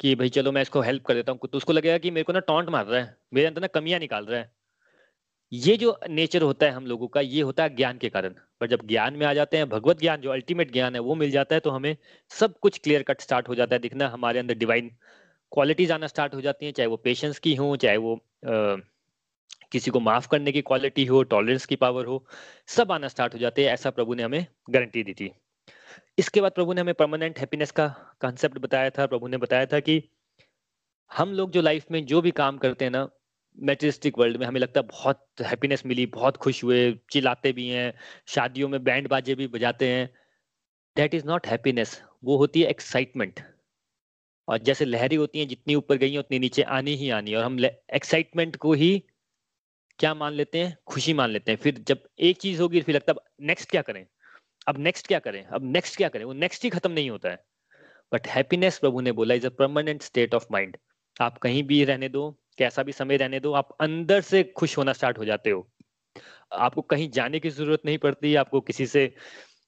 कि भाई चलो मैं इसको हेल्प कर देता हूँ तो उसको लगेगा कि मेरे को ना टॉन्ट मार रहा है, मेरे अंदर ना कमियाँ निकाल रहा है। ये जो नेचर होता है हम लोगों का ये होता है ज्ञान के कारण। पर जब ज्ञान में आ जाते हैं भगवत ज्ञान जो अल्टीमेट ज्ञान है वो मिल जाता है तो हमें सब कुछ क्लियर कट स्टार्ट हो जाता है दिखना। हमारे अंदर डिवाइन क्वालिटीज आना स्टार्ट हो जाती हैं चाहे वो पेशेंस की हो चाहे वो आ, किसी को माफ़ करने की क्वालिटी हो टॉलरेंस की पावर हो सब आना स्टार्ट हो जाते हैं ऐसा प्रभु ने हमें गारंटी दी थी। इसके बाद प्रभु ने हमें परमानेंट हैप्पीनेस का कॉन्सेप्ट बताया था। प्रभु ने बताया था कि हम लोग जो लाइफ में जो भी काम करते हैं ना मेटेरिस्टिक वर्ल्ड में हमें लगता है बहुत हैप्पीनेस मिली, बहुत खुश हुए, चिल्लाते भी हैं, शादियों में बैंड बाजे भी बजाते हैं। दैट इज़ नॉट हैप्पीनेस वो होती है एक्साइटमेंट और जैसे लहरी होती हैं, जितनी ऊपर गई उतनी नीचे आनी ही आनी और हम एक्साइटमेंट को ही क्या मान लेते हैं? खुशी मान लेते हैं। फिर जब एक चीज़ होगी, फिर लगता है नेक्स्ट क्या करें? अब नेक्स्ट क्या करें? अब नेक्स्ट क्या करें? वो नेक्स्ट ही खत्म नहीं होता है। बट हैप्पीनेस प्रभु ने बोला is a permanent state of mind आप कहीं भी रहने दो कैसा भी समय रहने दो, आप अंदर से खुश होना स्टार्ट हो जाते हो। आपको कहीं जाने की ज़रूरत नहीं पड़ती, आपको किसी से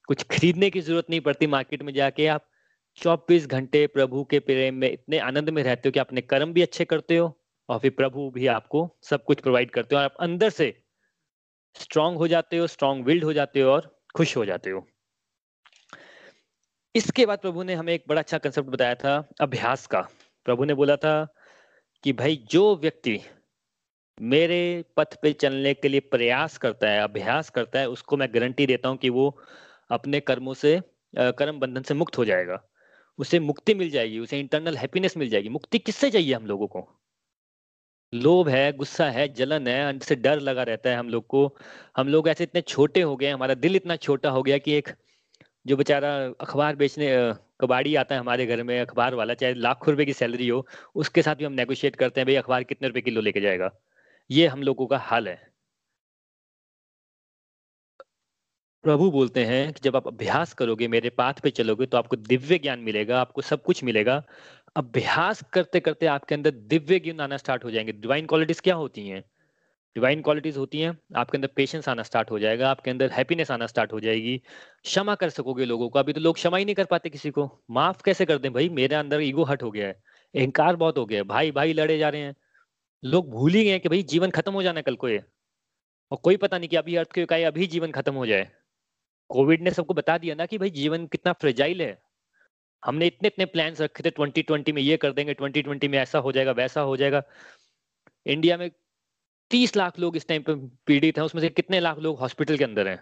कुछ खरीदने की ज़रूरत नहीं पड़ती मार्केट में जाके, आप चौबीस घंटे प्रभु के प्रेम में इतने आनंद में रहते हो कि अपने कर्म भी अच्छे करते हो और फिर प्रभु भी आपको सब कुछ प्रोवाइड करते हो और आप अंदर से स्ट्रांग हो जाते हो स्ट्रांग विल्ड हो जाते हो और खुश हो जाते हो। इसके बाद प्रभु ने हमें एक बड़ा अच्छा कंसेप्ट बताया था, अभ्यास का। प्रभु ने बोला था कि भाई जो व्यक्ति मेरे पथ पे चलने के लिए प्रयास करता है, अभ्यास करता है, उसको मैं गारंटी देता हूँ कि वो अपने कर्मों से कर्म बंधन से मुक्त हो जाएगा। उसे मुक्ति मिल जाएगी, उसे इंटरनल हैप्पीनेस मिल जाएगी। मुक्ति किससे चाहिए हम लोगों को? लोभ है, गुस्सा है, जलन है, अंदर से डर लगा रहता है हम लोग को। हम लोग ऐसे इतने छोटे हो गए हमारा दिल इतना छोटा हो गया कि एक जो बेचारा अखबार बेचने कबाड़ी आता है हमारे घर में अखबार वाला, चाहे लाखों रुपए की सैलरी हो, उसके साथ भी हम नेगोशिएट करते हैं, भाई, अखबार कितने रुपए किलो लेके जाएगा? ये हम लोगों का हाल है। प्रभु बोलते हैं कि जब आप अभ्यास करोगे, मेरे पाथ पे चलोगे तो आपको दिव्य ज्ञान मिलेगा, आपको सब कुछ मिलेगा। अभ्यास करते करते आपके अंदर दिव्य ज्ञान आना स्टार्ट हो जाएँगे। डिवाइन क्वालिटीज क्या होती हैं? डिवाइन क्वालिटीज होती हैं, आपके अंदर पेशेंस आना स्टार्ट हो जाएगा, आपके अंदर हैप्पीनेस आना स्टार्ट हो जाएगी। क्षमा कर सकोगे लोगों को, अभी तो लोग क्षमा ही नहीं कर पाते किसी को। माफ़ कैसे कर दें भाई? मेरे अंदर ईगो हट हो गया है, अहंकार बहुत हो गया है, भाई भाई लड़े जा रहे हैं। लोग भूल ही गए कि भाई जीवन खत्म हो जाना कल को ये। और कोई पता नहीं कि अभी अर्थ के अभी जीवन खत्म हो जाए। कोविड ने सबको बता दिया ना कि भाई जीवन कितना फ्रेजाइल है। हमने इतने इतने प्लान्स रखे थे 2020 में ये कर देंगे 2020 में ऐसा हो जाएगा, वैसा हो जाएगा। इंडिया में तीस लाख लोग इस टाइम पे पीड़ित हैं, उसमें से कितने लाख लोग हॉस्पिटल के अंदर हैं?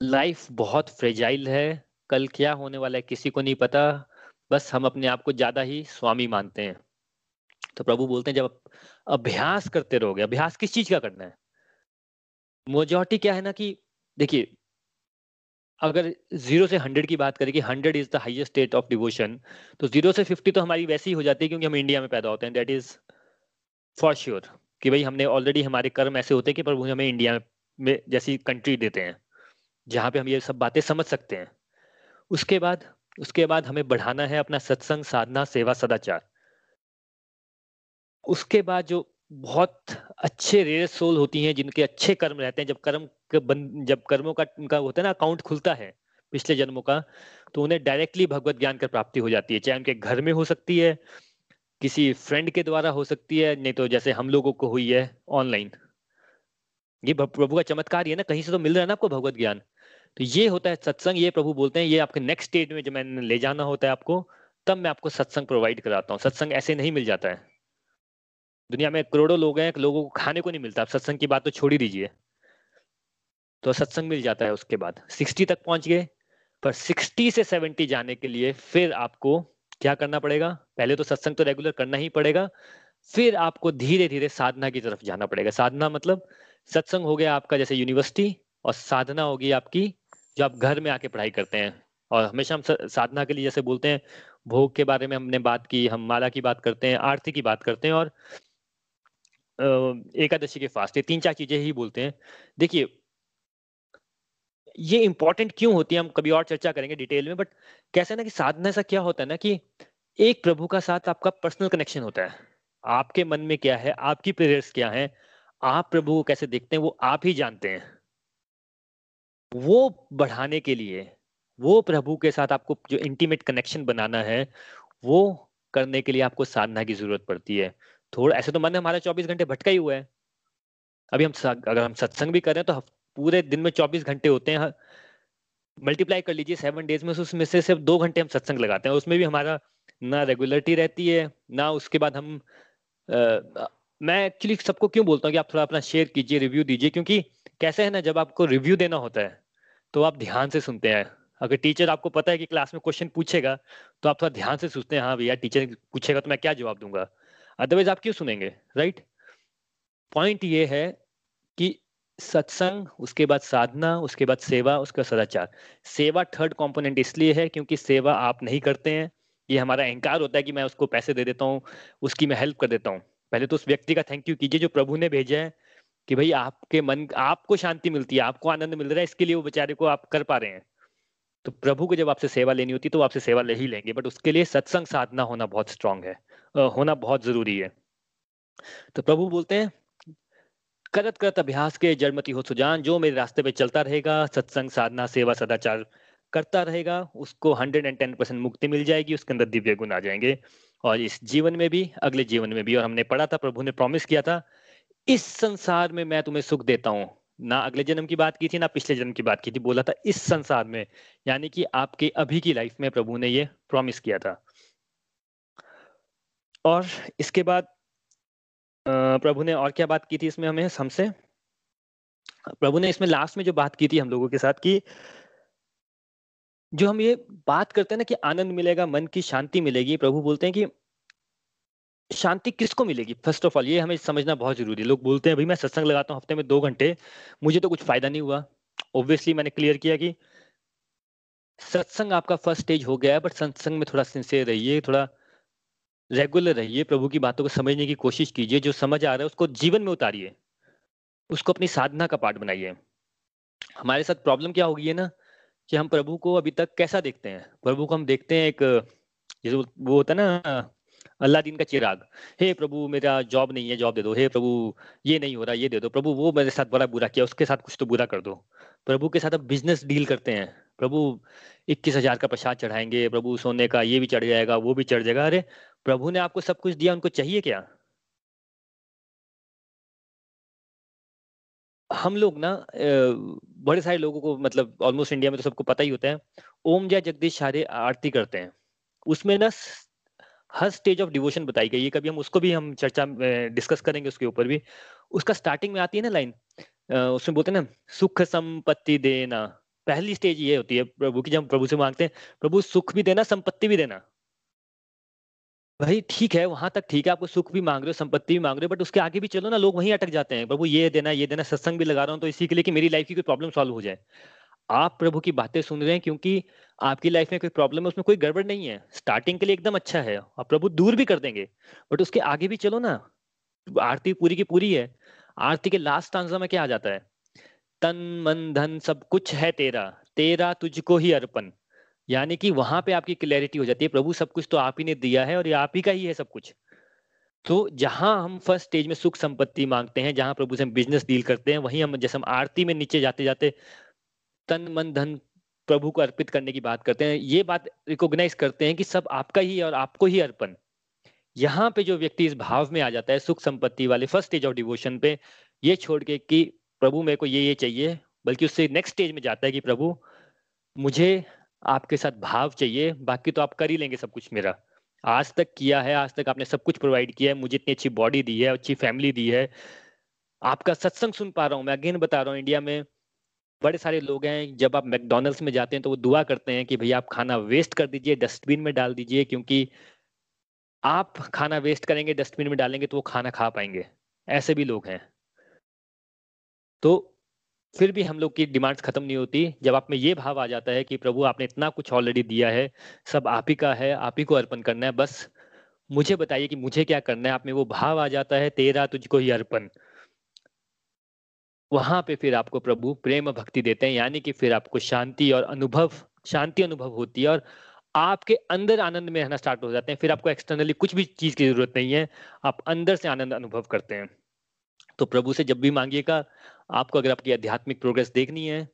लाइफ बहुत फ्रेजाइल है। कल क्या होने वाला है किसी को नहीं पता। बस हम अपने आप को ज़्यादा ही स्वामी मानते हैं। तो प्रभु बोलते हैं, जब अभ्यास करते रहोगे, अभ्यास किस चीज़ का करना है? मोजोरिटी क्या है ना कि, देखिए, अगर ज़ीरो से हंड्रेड की बात करें कि hundred is the highest state of devotion तो ज़ीरो से फिफ्टी तो हमारी वैसी ही हो जाती है क्योंकि हम इंडिया में पैदा होते हैं। दैट इज़ फॉर श्योर कि भाई हमने ऑलरेडी हमारे कर्म ऐसे होते हैं कि प्रभु हमें इंडिया में जैसी कंट्री देते हैं, जहाँ पे हम ये सब बातें समझ सकते हैं। उसके बाद उसके बाद हमें बढ़ाना है अपना सत्संग, साधना, सेवा, सदाचार। उसके बाद जो बहुत अच्छे रेयर सोल होती हैं, जिनके अच्छे कर्म रहते हैं, जब कर्म जब कर्मों का, उनका होता है ना अकाउंट खुलता है, पिछले जन्मों का तो उन्हें डायरेक्टली भगवत ज्ञान की प्राप्ति हो जाती है। चाहे उनके घर में हो सकती है किसी फ्रेंड के द्वारा हो सकती है, नहीं तो जैसे हम लोगों को हुई है ऑनलाइन ये प्रभु का चमत्कार है ना, कहीं से तो मिल रहा है ना आपको भगवत ज्ञान। तो ये होता है सत्संग, ये प्रभु बोलते हैं, ये आपके नेक्स्ट स्टेज में जब मैंने ले जाना होता है आपको, तब मैं आपको सत्संग प्रोवाइड कराता हूँ। सत्संग ऐसे नहीं मिल जाता है। दुनिया में करोड़ों लोग हैं, लोगों को खाने को नहीं मिलता। आप सत्संग की बात तो छोड़ ही दीजिए। तो सत्संग मिल जाता है उसके बाद। सिक्सटी तक पहुँच गए, पर सिक्सटी से सेवेंटी जाने के लिए फिर आपको क्या करना पड़ेगा? पहले तो सत्संग तो रेगुलर करना ही पड़ेगा, फिर आपको धीरे धीरे साधना की तरफ़ जाना पड़ेगा। साधना मतलब सत्संग हो गया आपका जैसे यूनिवर्सिटी और साधना होगी आपकी जो आप घर में आके पढ़ाई करते हैं। और हमेशा हम साधना के लिए जैसे बोलते हैं, भोग के बारे में हमने बात की, हम माला की बात करते हैं, आरती की बात करते हैं और एकादशी के फास्ट, ये तीन चार चीज़ें ही बोलते हैं। देखिए, ये इंपॉर्टेंट क्यों होती है, हम कभी और चर्चा करेंगे डिटेल में बट कैसे ना कि साधना ऐसा क्या होता है ना कि एक प्रभु का साथ आपका पर्सनल कनेक्शन होता है। आपके मन में क्या है? आपकी प्रेयर्स क्या है? आप प्रभु को कैसे देखते हैं? वो आप ही जानते हैं। वो बढ़ाने के लिए, वो प्रभु के साथ आपको जो इंटीमेट कनेक्शन बनाना है, वो करने के लिए आपको साधना की ज़रूरत पड़ती है। थोड़ा, ऐसे तो मन हमारा चौबीस घंटे भटका ही हुआ है। अभी हम अगर हम सत्संग भी कर तो पूरे दिन में चौबीस घंटे होते हैं। मल्टीप्लाई कर लीजिए सेवन डेज़ में उसमें से सिर्फ़ दो घंटे हम सत्संग लगाते हैं उसमें भी हमारा ना रेगुलरिटी रहती है ना उसके बाद हम आ, मैं एक्चुअली सबको क्यों बोलता हूँ कि आप थोड़ा अपना शेयर कीजिए रिव्यू दीजिए क्योंकि कैसे है ना जब आपको रिव्यू देना होता है तो आप ध्यान से सुनते हैं। अगर टीचर आपको पता है कि क्लास में क्वेश्चन पूछेगा तो आप थोड़ा ध्यान से सोचते हैं हाँ भैया टीचर पूछेगा तो मैं क्या जवाब दूँगा? अदरवाइज़ आप क्यों सुनेंगे राइट पॉइंट ये है कि सत्संग, उसके बाद साधना, उसके बाद सेवा, उसके बाद सदाचार। सेवा थर्ड कंपोनेंट इसलिए है क्योंकि सेवा आप नहीं करते हैं। ये हमारा अहंकार होता है कि मैं उसको पैसे दे देता हूँ, उसकी मैं हेल्प कर देता हूँ। पहले तो उस व्यक्ति का थैंक यू कीजिए जो प्रभु ने भेजा है कि भाई आपके मन, आपको शांति मिलती है, आपको आनंद मिल रहा है, इसके लिए वो बेचारे को आप कर पा रहे हैं। तो प्रभु को जब आपसे सेवा लेनी होती है तो आपसे सेवा ले ही लेंगे बट उसके लिए सत्संग साधना होना बहुत स्ट्रांग है। होना बहुत ज़रूरी है। तो प्रभु बोलते हैं करत करत अभ्यास के जड़मती हो सुजान, जो मेरे रास्ते पे चलता रहेगा, सत्संग, साधना, सेवा, सदाचार करता रहेगा, उसको हंड्रेड एंड टेन परसेंट मुक्ति मिल जाएगी, उसके अंदर दिव्य गुण आ जाएँगे। और इस जीवन में भी, अगले जीवन में भी, और हमने पढ़ा था, प्रभु ने प्रॉमिस किया था, इस संसार में मैं तुम्हें सुख देता हूँ। ना अगले जन्म की बात की थी, ना पिछले जन्म की बात की थी, बोला था इस संसार में, यानी कि आपके अभी की लाइफ में प्रभु ने ये प्रॉमिस किया था। और इसके बाद प्रभु ने और क्या बात की थी इसमें हमें हमसे? प्रभु ने इसमें लास्ट में जो बात की थी हम लोगों के साथ कि जो हम ये बात करते हैं ना कि आनंद मिलेगा, मन की शांति मिलेगी, प्रभु बोलते हैं कि शांति किसको मिलेगी? फ़र्स्ट ऑफ़ ऑल ये हमें समझना बहुत ज़रूरी है। लोग बोलते हैं भाई मैं सत्संग लगाता हूँ, हफ़्ते में दो घंटे, मुझे तो कुछ फ़ायदा नहीं हुआ। ऑब्वियसली मैंने क्लियर किया कि सत्संग आपका फ़र्स्ट स्टेज हो गया है बट सत्संग में थोड़ा सिंसियर रहिए, थोड़ा रेगुलर रहिए, प्रभु की बातों को समझने की कोशिश कीजिए, जो समझ आ रहा है उसको जीवन में उतारिए। उसको अपनी साधना का पार्ट बनाइए। हमारे साथ प्रॉब्लम क्या होगी है ना, कि हम प्रभु को अभी तक कैसा देखते हैं? प्रभु को हम देखते हैं एक जैसे वो होता है ना अल्लाह दिन का चिराग। हे प्रभु, मेरा जॉब नहीं है जॉब दे दो। हे प्रभु, ये नहीं हो रहा, ये दे दो। प्रभु, वो मेरे साथ बड़ा बुरा किया, उसके साथ कुछ तो बुरा कर दो। प्रभु के साथ अब बिज़नेस डील करते हैं। प्रभु, इक्कीस हज़ार का प्रसाद चढ़ाएँगे, प्रभु सोने का ये भी चढ़ जाएगा, वो भी चढ़ जाएगा। अरे प्रभु ने आपको सब कुछ दिया, उनको चाहिए क्या? हम लोग ना बड़े सारे लोगों को मतलब ऑलमोस्ट इंडिया में तो सबको पता ही होता है, ओम जय जगदीश सारे आरती करते हैं। उसमें ना हर स्टेज ऑफ़ डिवोशन बताई गई है। कभी हम उसको भी हम चर्चा डिस्कस करेंगे उसके ऊपर भी। उसका स्टार्टिंग में आती है ना लाइन उसमें बोलते हैं ना, सुख संपत्ति देना। पहली स्टेज ये होती है प्रभु की, जब प्रभु से मांगते हैं, प्रभु सुख भी देना, संपत्ति भी देना। भाई, ठीक है, वहाँ तक ठीक है, आपको सुख भी मांग रहे हो, संपत्ति भी मांग रहे हो बट उसके आगे भी चलो ना, लोग वहीं अटक जाते हैं, प्रभु ये देना ये देना, सत्संग भी लगा रहा हूँ तो इसी के लिए कि मेरी लाइफ की कोई प्रॉब्लम सॉल्व हो जाए। आप प्रभु की बातें सुन रहे हैं, क्योंकि आपकी लाइफ में कोई प्रॉब्लम है, उसमें कोई गड़बड़ नहीं है स्टार्टिंग के लिए एकदम अच्छा है और प्रभु दूर भी कर देंगे बट उसके आगे भी चलो ना, आरती पूरी की पूरी है, आरती के लास्ट आंसर में क्या आ जाता है? तन, मन, धन सब कुछ है तेरा तेरा तुझको ही अर्पण। यानी कि वहाँ पे आपकी क्लैरिटी हो जाती है। प्रभु सब कुछ तो आप ही ने दिया है और ये आप ही का ही है सब कुछ। तो जहाँ हम फ़र्स्ट स्टेज में सुख संपत्ति मांगते हैं, जहाँ प्रभु से हम बिज़नेस डील करते हैं, वहीं हम जैसे हम आरती में नीचे जाते जाते तन, मन, धन प्रभु को अर्पित करने की बात करते हैं। ये बात रिकॉग्नाइज करते हैं कि सब आपका ही है और आपको ही अर्पण। यहाँ पे जो व्यक्ति इस भाव में आ जाता है, सुख संपत्ति वाले फ़र्स्ट स्टेज ऑफ़ डिवोशन पे, ये छोड़ के कि प्रभु मेरे को ये ये चाहिए, बल्कि उससे नेक्स्ट स्टेज में जाता है कि प्रभु, मुझे आपके साथ भाव चाहिए, बाकी तो आप कर ही लेंगे सब कुछ मेरा। आज तक किया है, आज तक आपने सब कुछ प्रोवाइड किया है, मुझे इतनी अच्छी बॉडी दी है, अच्छी फैमिली दी है। आपका सत्संग सुन पा रहा हूँ, मैं अगेन बता रहा हूँ इंडिया में बड़े सारे लोग हैं, जब आप मैकडोनल्ड्स में जाते हैं तो वो दुआ करते हैं कि भैया आप खाना वेस्ट कर दीजिए डस्टबिन में डाल दीजिए, क्योंकि आप खाना वेस्ट करेंगे डस्टबिन में डालेंगे तो वो खाना खा पाएँगे। ऐसे भी लोग हैं। तो फिर भी हम लोग की डिमांड्स खत्म नहीं होती। जब आप में ये भाव आ जाता है कि प्रभु, आपने इतना कुछ ऑलरेडी दिया है, सब आप ही का है, आप ही को अर्पण करना है, बस मुझे बताइए कि मुझे क्या करना है? आप में वो भाव आ जाता है, तेरा तुझको ही अर्पण। वहाँ पे फिर आपको प्रभु प्रेम भक्ति देते हैं, यानी कि फिर आपको शांति और अनुभव, शांति अनुभव होती है और आपके अंदर आनंद में रहना स्टार्ट हो जाते हैं। फिर आपको एक्सटर्नली कुछ भी चीज़ की ज़रूरत नहीं है, आप अंदर से आनंद अनुभव करते हैं। तो प्रभु से जब भी मांगिएगा आपको अगर आपकी आध्यात्मिक प्रोग्रेस देखनी है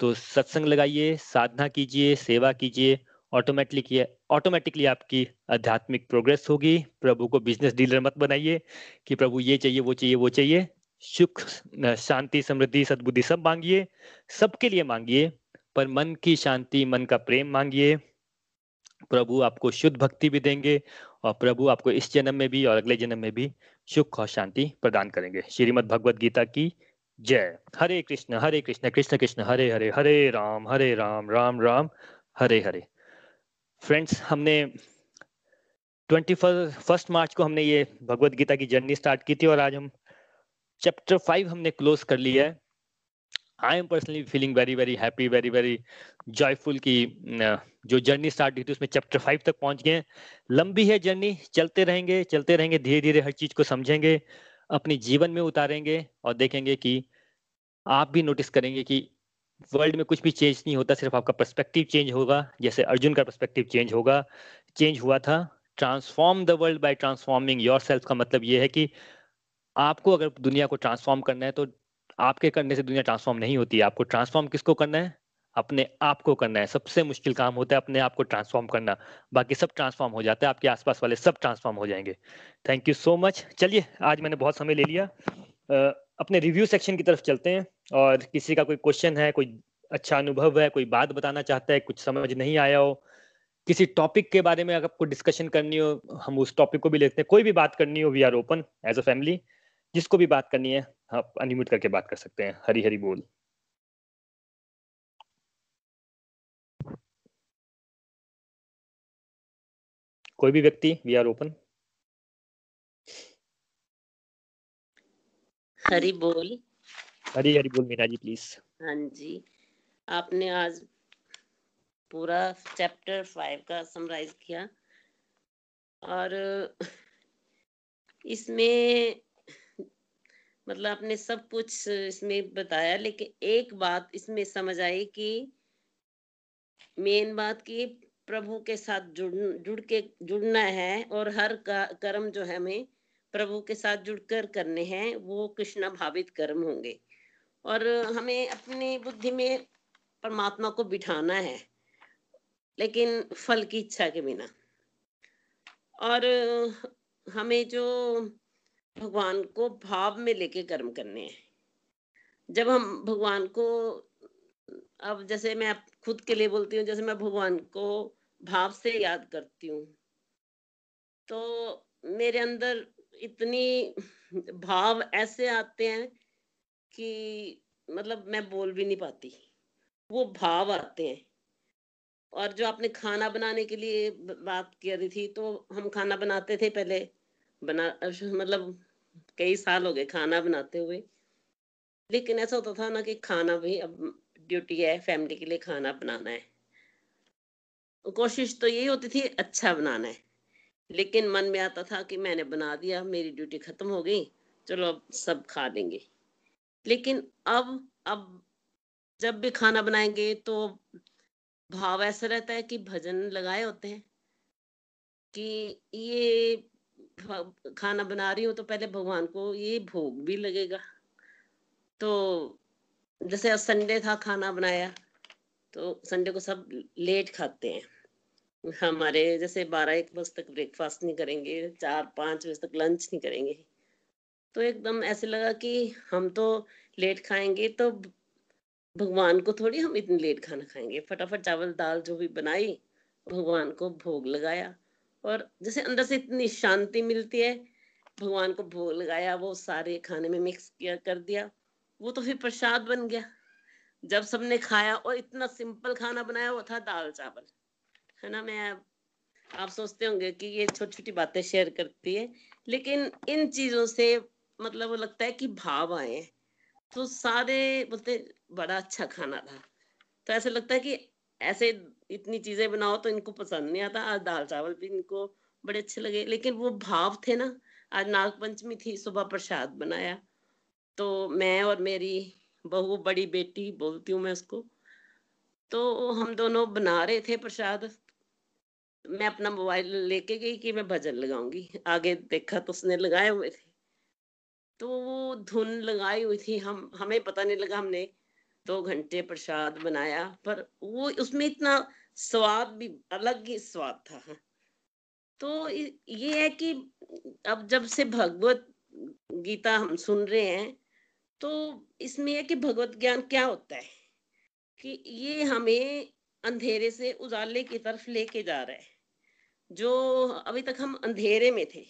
तो सत्संग लगाइए, साधना कीजिए, सेवा कीजिए ऑटोमेटिकली ऑटोमेटिकली आपकी आध्यात्मिक प्रोग्रेस होगी। प्रभु को बिज़नेस डीलर मत बनाइए कि प्रभु ये चाहिए, वो चाहिए वो चाहिए। सुख शांति, समृद्धि, सद्बुद्धि सब मांगिए, सबके लिए मांगिए, पर मन की शांति, मन का प्रेम मांगिए। प्रभु आपको शुद्ध भक्ति भी देंगे और प्रभु आपको इस जन्म में भी और अगले जन्म में भी सुख और शांति प्रदान करेंगे। श्रीमद भगवद गीता की जय। हरे कृष्ण हरे कृष्ण कृष्ण कृष्ण, हरे हरे हरे राम हरे राम राम राम, हरे हरे। फ्रेंड्स हमने ट्वेंटी फ़र्स्ट मार्च को हमने ये भगवत गीता की जर्नी स्टार्ट की थी और आज हम चैप्टर फाइव हमने क्लोज कर लिया है। I am personally feeling very very happy very very joyful की जो जर्नी स्टार्ट हुई थी उसमें चैप्टर फाइव तक पहुँच गए लंबी है जर्नी चलते रहेंगे चलते रहेंगे धीरे धीरे हर चीज़ को समझेंगे। अपने जीवन में उतारेंगे और देखेंगे कि आप भी नोटिस करेंगे कि वर्ल्ड में कुछ भी चेंज नहीं होता, सिर्फ़ आपका पर्सपेक्टिव चेंज होगा। जैसे अर्जुन का पर्सपेक्टिव चेंज होगा। चेंज हुआ था। Transform the world by transforming your का मतलब ये है कि आपको अगर दुनिया को ट्रांसफॉर्म करना है तो आपके करने से दुनिया ट्रांसफॉर्म नहीं होती। आपको ट्रांसफॉर्म किसको करना है? अपने आप को करना है। सबसे मुश्किल काम होता है अपने आप को ट्रांसफॉर्म करना। बाकी सब ट्रांसफॉर्म हो जाता है, आपके आसपास वाले सब ट्रांसफॉर्म हो जाएँगे। थैंक यू सो मच चलिए, आज मैंने बहुत समय ले लिया। अपने रिव्यू सेक्शन की तरफ़ चलते हैं और किसी का कोई क्वेश्चन है, कोई अच्छा अनुभव है, कोई बात बताना चाहता है, कुछ समझ नहीं आया हो, किसी टॉपिक के बारे में अगर आपको डिस्कशन करनी हो, हम उस टॉपिक को भी लेते हैं। कोई भी बात करनी हो we are open as a family जिसको भी बात करनी है, आप अनम्यूट करके बात कर सकते हैं। हरी हरी बोल। कोई भी व्यक्ति वी आर ओपन हरी बोल। हरी हरी बोल मीना जी प्लीज़ हाँ जी। आपने आज पूरा चैप्टर फाइव का समराइज किया। और इसमें मतलब आपने सब कुछ इसमें बताया लेकिन एक बात इसमें समझ आई कि मेन बात की प्रभु के साथ जुड़ जुड़ के जुड़ना है और हर कर्म जो है हमें प्रभु के साथ जुड़कर करने हैं, वो कृष्णा भावित कर्म होंगे। और हमें अपनी बुद्धि में परमात्मा को बिठाना है, लेकिन फल की इच्छा के बिना। और हमें जो भगवान को भाव में लेके कर्म करने हैं, जब हम भगवान को, अब जैसे मैं खुद के लिए बोलती हूँ, जैसे मैं भगवान को भाव से याद करती हूँ। तो मेरे अंदर इतनी भाव ऐसे आते हैं कि मतलब मैं बोल भी नहीं पाती। वो भाव आते हैं। और जो आपने खाना बनाने के लिए बात करी थी तो हम खाना बनाते थे पहले। बना मतलब कई साल हो गए खाना बनाते हुए। लेकिन ऐसा होता था ना कि खाना भी अब ड्यूटी है फैमिली के लिए खाना बनाना है। कोशिश तो यही होती थी अच्छा बनाना है। लेकिन मन में आता था कि मैंने बना दिया, मेरी ड्यूटी खत्म हो गई, चलो अब सब खा लेंगे। लेकिन अब अब जब भी खाना बनाएँगे तो भाव ऐसा रहता है कि भजन लगाए होते हैं कि ये खाना बना रही हूँ तो पहले भगवान को ये भोग भी लगेगा। तो जैसे संडे था, खाना बनाया। तो संडे को सब लेट खाते हैं। हमारे जैसे बारह एक बजे तक ब्रेकफास्ट नहीं करेंगे, चार पाँच बजे तक लंच नहीं करेंगे। तो एकदम ऐसे लगा कि हम तो लेट खाएँगे तो भगवान को थोड़ी हम इतनी लेट खाना खाएँगे। फटाफट चावल, दाल जो भी बनाई, भगवान को भोग लगाया और जैसे अंदर से इतनी शांति मिलती है, भगवान को भोग लगाया, वो सारे खाने में मिक्स किया, कर दिया। वो तो फिर प्रसाद बन गया। जब सबने खाया और इतना सिंपल खाना बनाया वो था दाल चावल। है ना, मैं आप सोचते होंगे कि ये छोटी छोटी बातें शेयर करती है, लेकिन इन चीज़ों से मतलब वो लगता है कि भाव आए तो सारे बोलते बड़ा अच्छा खाना था। तो ऐसा लगता है कि ऐसे इतनी चीज़ें बनाओ तो इनको पसंद नहीं आता, आज दाल चावल भी इनको बड़े अच्छे लगे। लेकिन वो भाव थे ना, आज नाग पंचमी थी, सुबह प्रसाद बनाया। तो मैं और मेरी बहू बड़ी बेटी बोलती हूँ मैं उसको। तो हम दोनों बना रहे थे प्रसाद। मैं अपना मोबाइल लेके गई कि मैं भजन लगाऊँगी। आगे देखा तो उसने लगाए हुए थे। तो वो धुन लगाई हुई थी। हम, हमें पता नहीं लगा हमने दो घंटे प्रसाद बनाया, पर वो उसमें इतना स्वाद भी, अलग ही स्वाद था। तो ये है कि अब जब से भगवत गीता हम सुन रहे हैं तो इसमें है कि भगवत ज्ञान क्या होता है? कि ये हमें अंधेरे से उजाले की तरफ़ लेके जा रहा है। जो अभी तक हम अंधेरे में थे,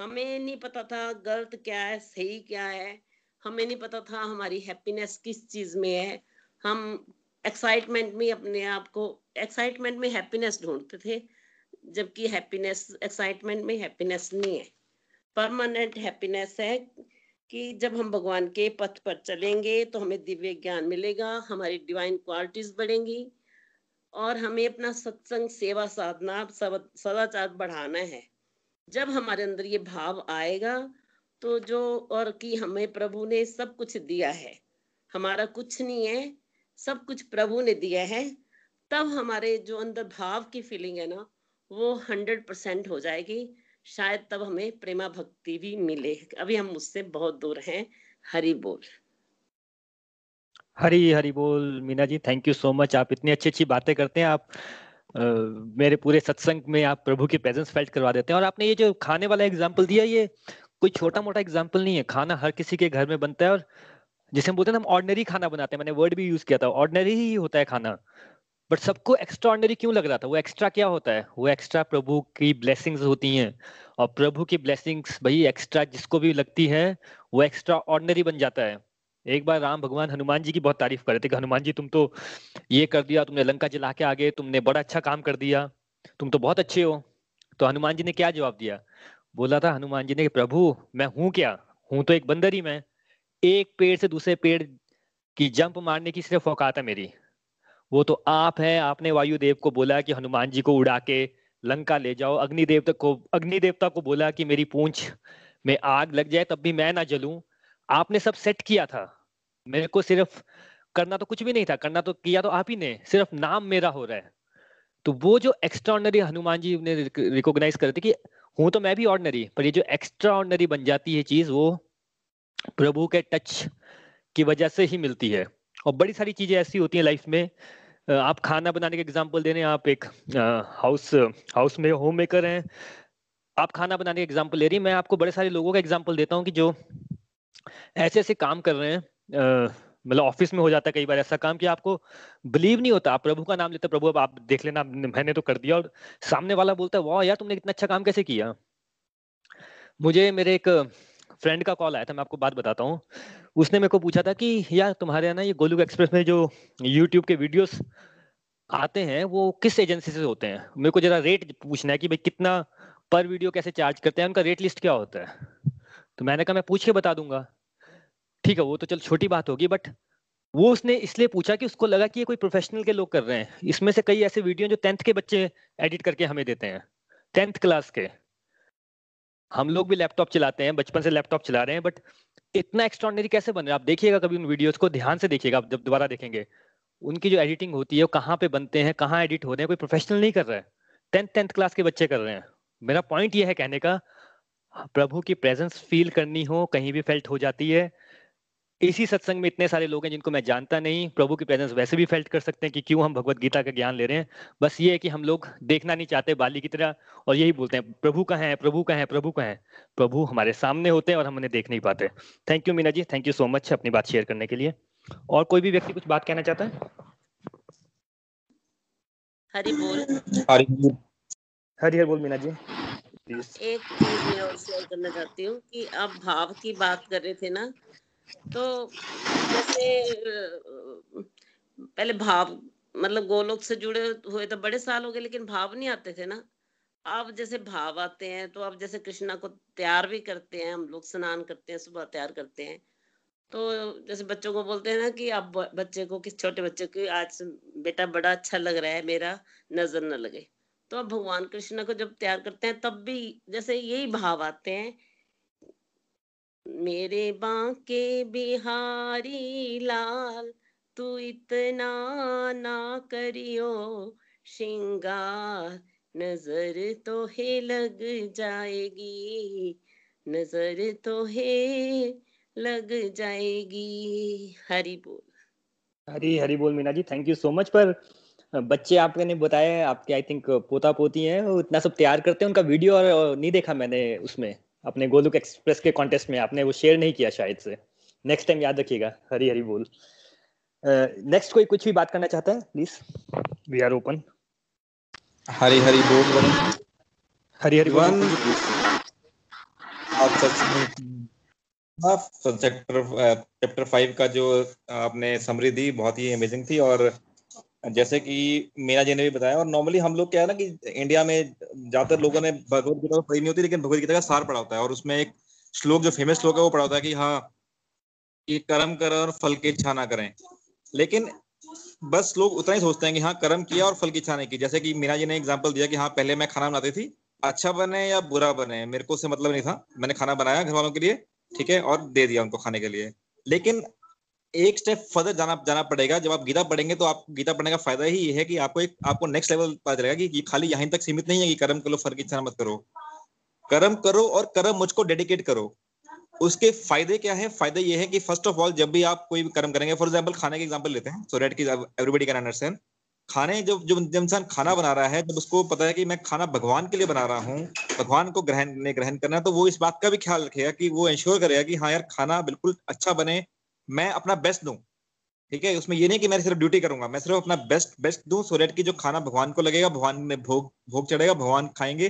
हमें नहीं पता था गलत क्या है, सही क्या है। हमें नहीं पता था हमारी हैप्पीनेस किस चीज़ में है। हम एक्साइटमेंट में अपने आप को एक्साइटमेंट में हैप्पीनेस ढूंढते थे, जबकि हैप्पीनेस एक्साइटमेंट में हैप्पीनेस नहीं है। परमानेंट हैप्पीनेस है कि जब हम भगवान के पथ पर चलेंगे तो हमें दिव्य ज्ञान मिलेगा, हमारी डिवाइन क्वालिटीज बढ़ेंगी और हमें अपना सत्संग, सेवा, साधना सदाचार बढ़ाना है। जब हमारे अंदर ये भाव आएगा तो जो और कि हमें प्रभु ने सब कुछ दिया है, हमारा कुछ नहीं है, सब कुछ प्रभु ने दिया है, तब हमारे जो अंदर भाव की फीलिंग है ना, वो हंड्रेड परसेंट हो जाएगी। शायद तब हमें प्रेमा भक्ति भी मिले। अभी हम उससे बहुत दूर हैं। हरि बोल। हरी हरी बोल Meena ji thank you so much आप इतनी अच्छी अच्छी बातें करते हैं। आप आ, मेरे पूरे सत्संग में आप प्रभु की प्रेजेंस फेल्ट करवा देते हैं। और आपने ये जो खाने वाला एग्ज़ाम्पल दिया ये कोई छोटा मोटा एग्ज़ाम्पल नहीं है। खाना हर किसी के घर में बनता है और जिसे हम बोलते हैं हम ऑर्डनरी खाना बनाते हैं। मैंने वर्ड भी यूज़ किया था। ऑर्डनरी ही होता है खाना। बट सबको एक्स्ट्रा ऑर्डनरी क्यों लग रहा था? वो एक्स्ट्रा क्या होता है? वो एक्स्ट्रा प्रभु की ब्लेसिंग्स होती हैं। और प्रभु की ब्लेसिंग्स भाई एक्स्ट्रा जिसको भी लगती है, वो एक्स्ट्रा ऑर्डनरी बन जाता है। एक बार राम भगवान हनुमान जी की बहुत तारीफ़ कर रहे थे कि हनुमान जी, तुम तो ये कर दिया, तुमने लंका जला के आगे तुमने बड़ा अच्छा काम कर दिया। तुम तो बहुत अच्छे हो। तो हनुमान जी ने क्या जवाब दिया? बोला था हनुमान जी ने प्रभु, मैं हूँ क्या? हूँ तो एक बंदर ही मैं। एक पेड़ से दूसरे पेड़ की जंप मारने की सिर्फ़ औकात है मेरी। वो तो आप है, आपने वायुदेव को बोला कि हनुमान जी को उड़ा के लंका ले जाओ। अग्नि देवता को अग्नि देवता को बोला कि मेरी पूंछ में आग लग जाए, तब भी मैं ना जलूं। आपने सब सेट किया था। मेरे को सिर्फ़ करना तो कुछ भी नहीं था। करना तो किया तो आप ही ने। सिर्फ़ नाम मेरा हो रहा है। तो वो जो एक्स्ट्रा हनुमान जी ने रिकॉग्नाइज करते कि हूँ तो मैं भी ऑर्डनरी पर ये जो एक्स्ट्रा बन जाती है चीज़, वो प्रभु के टच की वजह से ही मिलती है। और बड़ी सारी चीज़ें ऐसी होती हैं लाइफ में। आप खाना बनाने के एग्ज़ाम्पल दे रहे हैं, आप एक हाउस हाउस में होम मेकर हैं। आप खाना बनाने के एग्ज़ाम्पल ले रही मैं आपको बड़े सारे लोगों का एग्ज़ाम्पल देता हूँ कि जो ऐसे ऐसे काम कर रहे हैं। मतलब ऑफ़िस में हो जाता है कई बार ऐसा काम कि आपको बिलीव नहीं होता। आप प्रभु का नाम लेते प्रभु अब आप देख लेना मैंने तो कर दिया। और सामने वाला बोलता है, वाह यार, तुमने इतना अच्छा काम कैसे किया? मुझे मेरे एक फ्रेंड का कॉल आया था, मैं आपको बात बताता हूँ। उसने मेरे को पूछा था कि, यार, तुम्हारे ना ये गोलुक एक्सप्रेस में जो यूट्यूब के वीडियोस आते हैं, वो किस एजेंसी से होते हैं? मेरे को जरा रेट पूछना है कि भाई कितना पर वीडियो कैसे चार्ज करते हैं, उनका रेट लिस्ट क्या होता है? तो मैंने कहा, मैं पूछ के बता दूँगा। ठीक है, वो तो चल, छोटी बात होगी बट वो उसने इसलिए पूछा कि उसको लगा कि ये कोई प्रोफेशनल के लोग कर रहे हैं। इसमें से कई ऐसे वीडियो जो टेंथ के बच्चे एडिट करके हमें देते हैं टेंथ क्लास के। हम लोग भी लैपटॉप चलाते हैं, बचपन से लैपटॉप चला रहे हैं बट इतना एक्स्ट्रॉर्डनरी कैसे बन रहा है? आप देखिएगा कभी उन वीडियोस को, ध्यान से देखिएगा, आप जब दोबारा देखेंगे, उनकी जो एडिटिंग होती है, वो कहाँ पे बनते हैं, कहाँ एडिट हो रहे हैं, कोई प्रोफेशनल नहीं कर रहा है। टेंथ टेंथ क्लास के बच्चे कर रहे हैं। मेरा पॉइंट ये है कहने का, प्रभु की प्रेजेंस फील करनी हो, कहीं भी फेल्ट हो जाती है इसी सत्संग में इतने सारे लोग हैं जिनको मैं जानता नहीं प्रभु की प्रेजेंस वैसे भी फेल्ट कर सकते हैं कि क्यों हम भगवत गीता का ज्ञान ले रहे हैं। बस ये है कि हम लोग देखना नहीं चाहते बाली की तरह और यही बोलते हैं प्रभु का है? प्रभु का है? प्रभु का है? प्रभु हमारे सामने होते हैं और हम उन्हें देख नहीं पाते। Thank you Meena ji. Thank you so much अपनी बात शेयर करने के लिए। और कोई भी व्यक्ति कुछ बात कहना चाहता है? हरी बोल। हरी हरी हर बोल मीना जी. एक चीज़ मैं और शेयर करना चाहती हूँ कि आप भाव की बात कर रहे थे ना तो जैसे पहले भाव मतलब गोलोक से जुड़े हुए तो बड़े साल हो गए, लेकिन भाव नहीं आते थे ना। अब जैसे भाव आते हैं तो अब जैसे कृष्णा को तैयार भी करते हैं, हम लोग स्नान करते हैं, सुबह तैयार करते हैं। तो जैसे बच्चों को बोलते हैं ना कि अब बच्चे को, किस छोटे बच्चे को, आज बेटा बड़ा अच्छा लग रहा है, मेरा नज़र न लगे। तो अब भगवान कृष्ण को जब तैयार करते हैं, तब भी जैसे यही भाव आते हैं मेरे बांके बिहारी लाल, तू इतना ना करियो श्रृंगार। नज़र तो है लग जाएगी, नज़र तो है लग जाएगी। हरी बोल। हरी हरी बोल Meena ji thank you so much पर बच्चे आपने बताया आपके आई थिंक पोता पोती हैं, वो इतना सब तैयार करते हैं उनका वीडियो और नहीं देखा मैंने उसमें। अपने गोलुक एक्सप्रेस के कॉन्टेस्ट में आपने वो शेयर नहीं किया शायद से। नेक्स्ट टाइम याद रखिएगा हरी हरी बोल। नेक्स्ट uh, कोई कुछ भी बात करना चाहता है please we are open Hari Hari बोल हरी हरी बोल। आप चैप्टर चैप्टर फाइव का जो आपने समरी दी बहुत ही अमेजिंग थी और जैसे कि मीना जी ने भी बताया, और नॉर्मली हम लोग क्या है ना कि इंडिया में ज़्यादातर लोगों ने भगवत गीता पढ़ी नहीं होती, लेकिन भगवत गीता का सार पढ़ा होता है, और उसमें एक श्लोक, जो फ़ेमस श्लोक है, वो पढ़ा होता है कि हाँ कि कर्म करें और फल की इच्छा ना करें। लेकिन बस लोग उतना ही सोचते हैं कि हाँ कर्म किया और फल की इच्छा नहीं की। जैसे कि मीना जी ने एग्ज़ाम्पल दिया कि हाँ पहले मैं खाना बनाती थी अच्छा बने या बुरा बने, मेरे को उससे मतलब नहीं था। मैंने खाना बनाया घर वालों के लिए, ठीक है, और दे दिया उनको खाने के लिए। लेकिन एक स्टेप फर्दर जाना जाना पड़ेगा। जब आप गीता पढ़ेंगे तो आप, गीता पढ़ने का फ़ायदा ही है कि आपको एक, आपको नेक्स्ट लेवल पता चलेगा कि खाली यहीं तक सीमित नहीं है कि कर्म करो फ़र्क इच्छा मत करो। कर्म करो और कर्म मुझको डेडिकेट करो। उसके फ़ायदे क्या है? फ़ायदे ये है कि फ़र्स्ट ऑफ़ ऑल जब भी आप कोई भी कर्म करेंगे फॉर एग्ज़ाम्पल खाने के एग्ज़ाम्पल लेते हैं। सो रेट की एवरीबडी कैन अंडरस्टैंड खाने जब जब इंसान खाना बना रहा है जब उसको पता है कि मैं खाना भगवान के लिए बना रहा हूँ, भगवान को ग्रहण ग्रहण करना तो वो इस बात का भी ख्याल रखेगा कि वो इंश्योर करेगा कि हाँ यार, खाना बिल्कुल अच्छा बने मैं अपना बेस्ट दूँ, ठीक है? उसमें ये नहीं कि मैं सिर्फ़ ड्यूटी करूँगा, मैं सिर्फ़ अपना बेस्ट बेस्ट दूँ सो डेट की जो खाना भगवान को लगेगा, भगवान ने भोग भोग चढ़ेगा, भगवान खाएँगे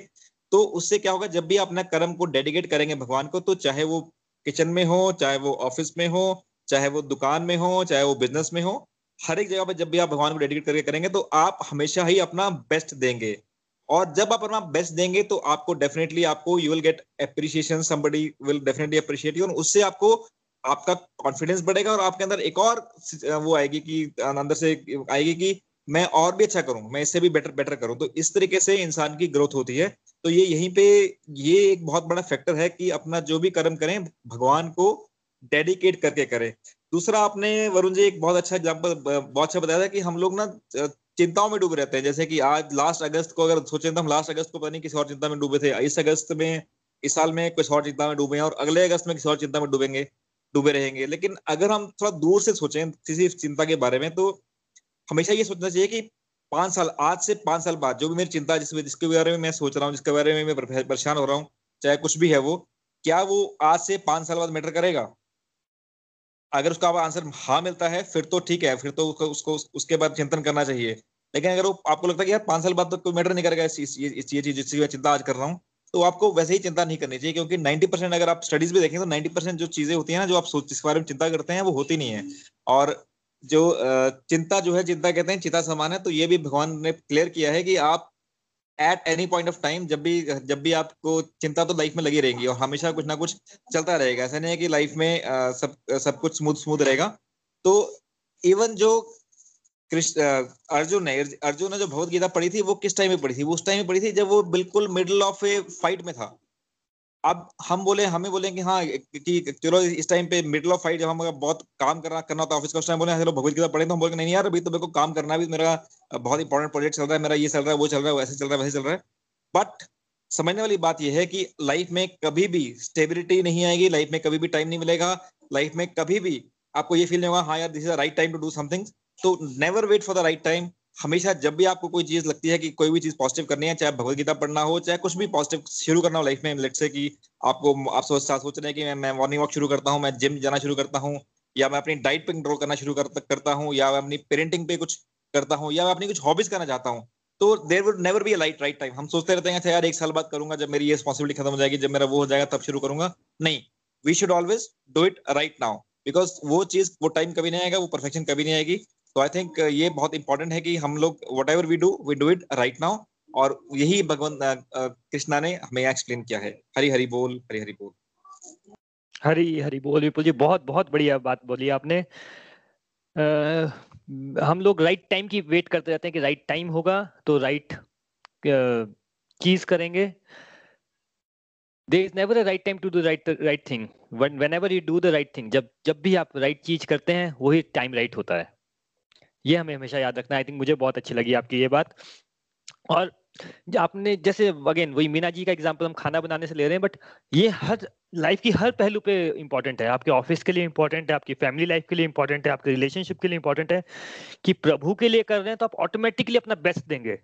तो उससे क्या होगा? जब भी अपना कर्म को डेडिकेट करेंगे भगवान को तो चाहे वो किचन में हो, चाहे वो ऑफ़िस में हो, चाहे वो दुकान में हो, चाहे वो बिज़नेस में हो, हर एक जगह पर जब भी आप भगवान को डेडिकेट करके करेंगे तो आप हमेशा ही अपना बेस्ट देंगे। और जब आप अपना बेस्ट देंगे तो आपको डेफिनेटली आपको you will get appreciation somebody will definitely appreciate you उससे आपको आपका कॉन्फिडेंस बढ़ेगा और आपके अंदर एक और वो आएगी कि अंदर से आएगी कि मैं और भी अच्छा करूँ, मैं इससे भी बेटर बेटर करूँ। तो इस तरीके से इंसान की ग्रोथ होती है। तो ये यहीं पे, ये एक बहुत बड़ा फैक्टर है कि अपना जो भी कर्म करें, भगवान को डेडिकेट करके करें। दूसरा, आपने वरुण जी एक बहुत अच्छा एग्ज़ाम्पल बहुत अच्छा बताया था कि हम लोग ना चिंताओं में डूबे रहते हैं। जैसे कि आज लास्ट अगस्त को अगर सोचें तो हम लास्ट अगस्त को पता नहीं किसी और चिंता में डूबे थे। इस अगस्त में, इस साल में कुछ और चिंता में डूबे हैं और अगले अगस्त में किसी और चिंता में डूबेंगे। डूबे रहेंगे। लेकिन अगर हम थोड़ा दूर से सोचें किसी चिंता के बारे में तो हमेशा ये सोचना चाहिए कि पाँच साल आज से पाँच साल बाद जो भी मेरी चिंता जिस जिसके बारे में मैं सोच रहा हूँ जिसके बारे में मैं परेशान हो रहा हूँ चाहे कुछ भी है वो क्या वो आज से पाँच साल बाद मैटर करेगा? अगर उसका आंसर हाँ मिलता है फिर तो ठीक है फिर तो उसको, उसको उसके बाद चिंतन करना चाहिए। लेकिन अगर वो आपको लगता है कि यार पाँच साल बाद तो कोई मैटर नहीं करेगा इस ये चीज़ जिसकी मैं चिंता आज कर रहा हूँ तो आपको वैसे ही चिंता नहीं करनी चाहिए, क्योंकि 90 परसेंट अगर आप स्टडीज़ भी देखें तो 90 परसेंट जो चीज़ें होती है ना, जो आप सोच बारे में चिंता करते हैं, वो होती नहीं है। और जो चिंता जो है चिंता कहते हैं, चिंता समान है तो ये भी भगवान ने क्लियर किया है कि आप at any point of time जब भी जब भी आपको चिंता तो लाइफ में लगी रहेगी और हमेशा कुछ ना कुछ चलता रहेगा। ऐसा नहीं है कि लाइफ में सब सब कुछ स्मूथ स्मूथ रहेगा। तो इवन जो कृष्ण अर्जुन ने अर्जुन ने जो भगवत गीता पढ़ी थी वो किस टाइम में पढ़ी थी? वो उस टाइम में पढ़ी थी जब वो बिल्कुल मिडल ऑफ़ ए फाइट में था। अब हम बोले हमें बोले कि हाँ कि चलो इस टाइम पे मिडल ऑफ़ फाइट जब हम बहुत काम करना करना होता ऑफ़िस का उस टाइम बोले हाँ, चलो भगवत गीता पढ़े तो हम बोले नहीं यार अभी तो मेरे को काम करना भी मेरा बहुत इंपॉर्टेंट प्रोजेक्ट चल रहा है मेरा ये चल रहा है वो चल रहा है वैसे चल रहा है वैसे चल रहा है। बट समझने वाली बात यह है कि लाइफ में कभी भी स्टेबिलिटी नहीं आएगी लाइफ में कभी भी टाइम नहीं मिलेगा लाइफ में कभी भी आपको ये फील नहीं होगा हाँ यार this is the right time to do something तो never wait for the right time हमेशा जब भी आपको कोई चीज़ लगती है कि कोई भी चीज़ पॉजिटिव करनी है चाहे भगवत गीता पढ़ना हो चाहे कुछ भी पॉजिटिव शुरू करना हो लाइफ में लेट से कि आपको आप सोच सोच रहे हैं कि मैं मॉर्निंग वॉक शुरू करता हूँ मैं जिम जाना शुरू करता हूँ या मैं अपनी डाइट पे कंट्रोल करना शुरू कर, करता हूँ या मैं अपनी पेरेंटिंग पे कुछ करता हूँ या मैं अपनी कुछ हॉबीज करना चाहता हूँ तो there would never be light right time हम सोचते रहते हैं अच्छा यार एक साल बाद करूँगा जब मेरी ये रिस्पॉन्सिबिलिटी खत्म हो जाएगी जब मेरा वो हो जाएगा तब शुरू करूँगा। नहीं we should always do it right now because वो चीज़ वो टाइम कभी नहीं आएगा वो परफेक्शन कभी नहीं आएगी। तो आई थिंक ये बहुत इंपॉर्टेंट है कि हम लोग whatever we do we do it right now और यही भगवान कृष्णा ने हमें एक्सप्लेन किया है। हरी हरी बोल हरी हरी बोल। हरी हरी बोल विपुल जी बहुत बहुत बढ़िया बात बोली आपने। आ, हम लोग राइट टाइम की वेट करते रहते हैं कि राइट टाइम होगा तो राइट चीज़ करेंगे। There is never a right time to do right right thing whenever you do the right thing जब जब भी आप राइट right चीज़ करते हैं वही टाइम राइट होता है। ये हमें हमेशा याद रखना आई थिंक मुझे बहुत अच्छी लगी आपकी ये बात। और आपने जैसे अगेन वही मीना जी का एग्ज़ाम्पल हम खाना बनाने से ले रहे हैं बट ये हर लाइफ की हर पहलू पे इंपॉर्टेंट है। आपके ऑफ़िस के लिए इंपॉर्टेंट है, आपकी फैमिली लाइफ के लिए इंपॉर्टेंट है, आपके रिलेशनशिप के लिए इंपॉर्टेंट है कि प्रभु के लिए कर रहे हैं तो आप ऑटोमेटिकली अपना बेस्ट देंगे।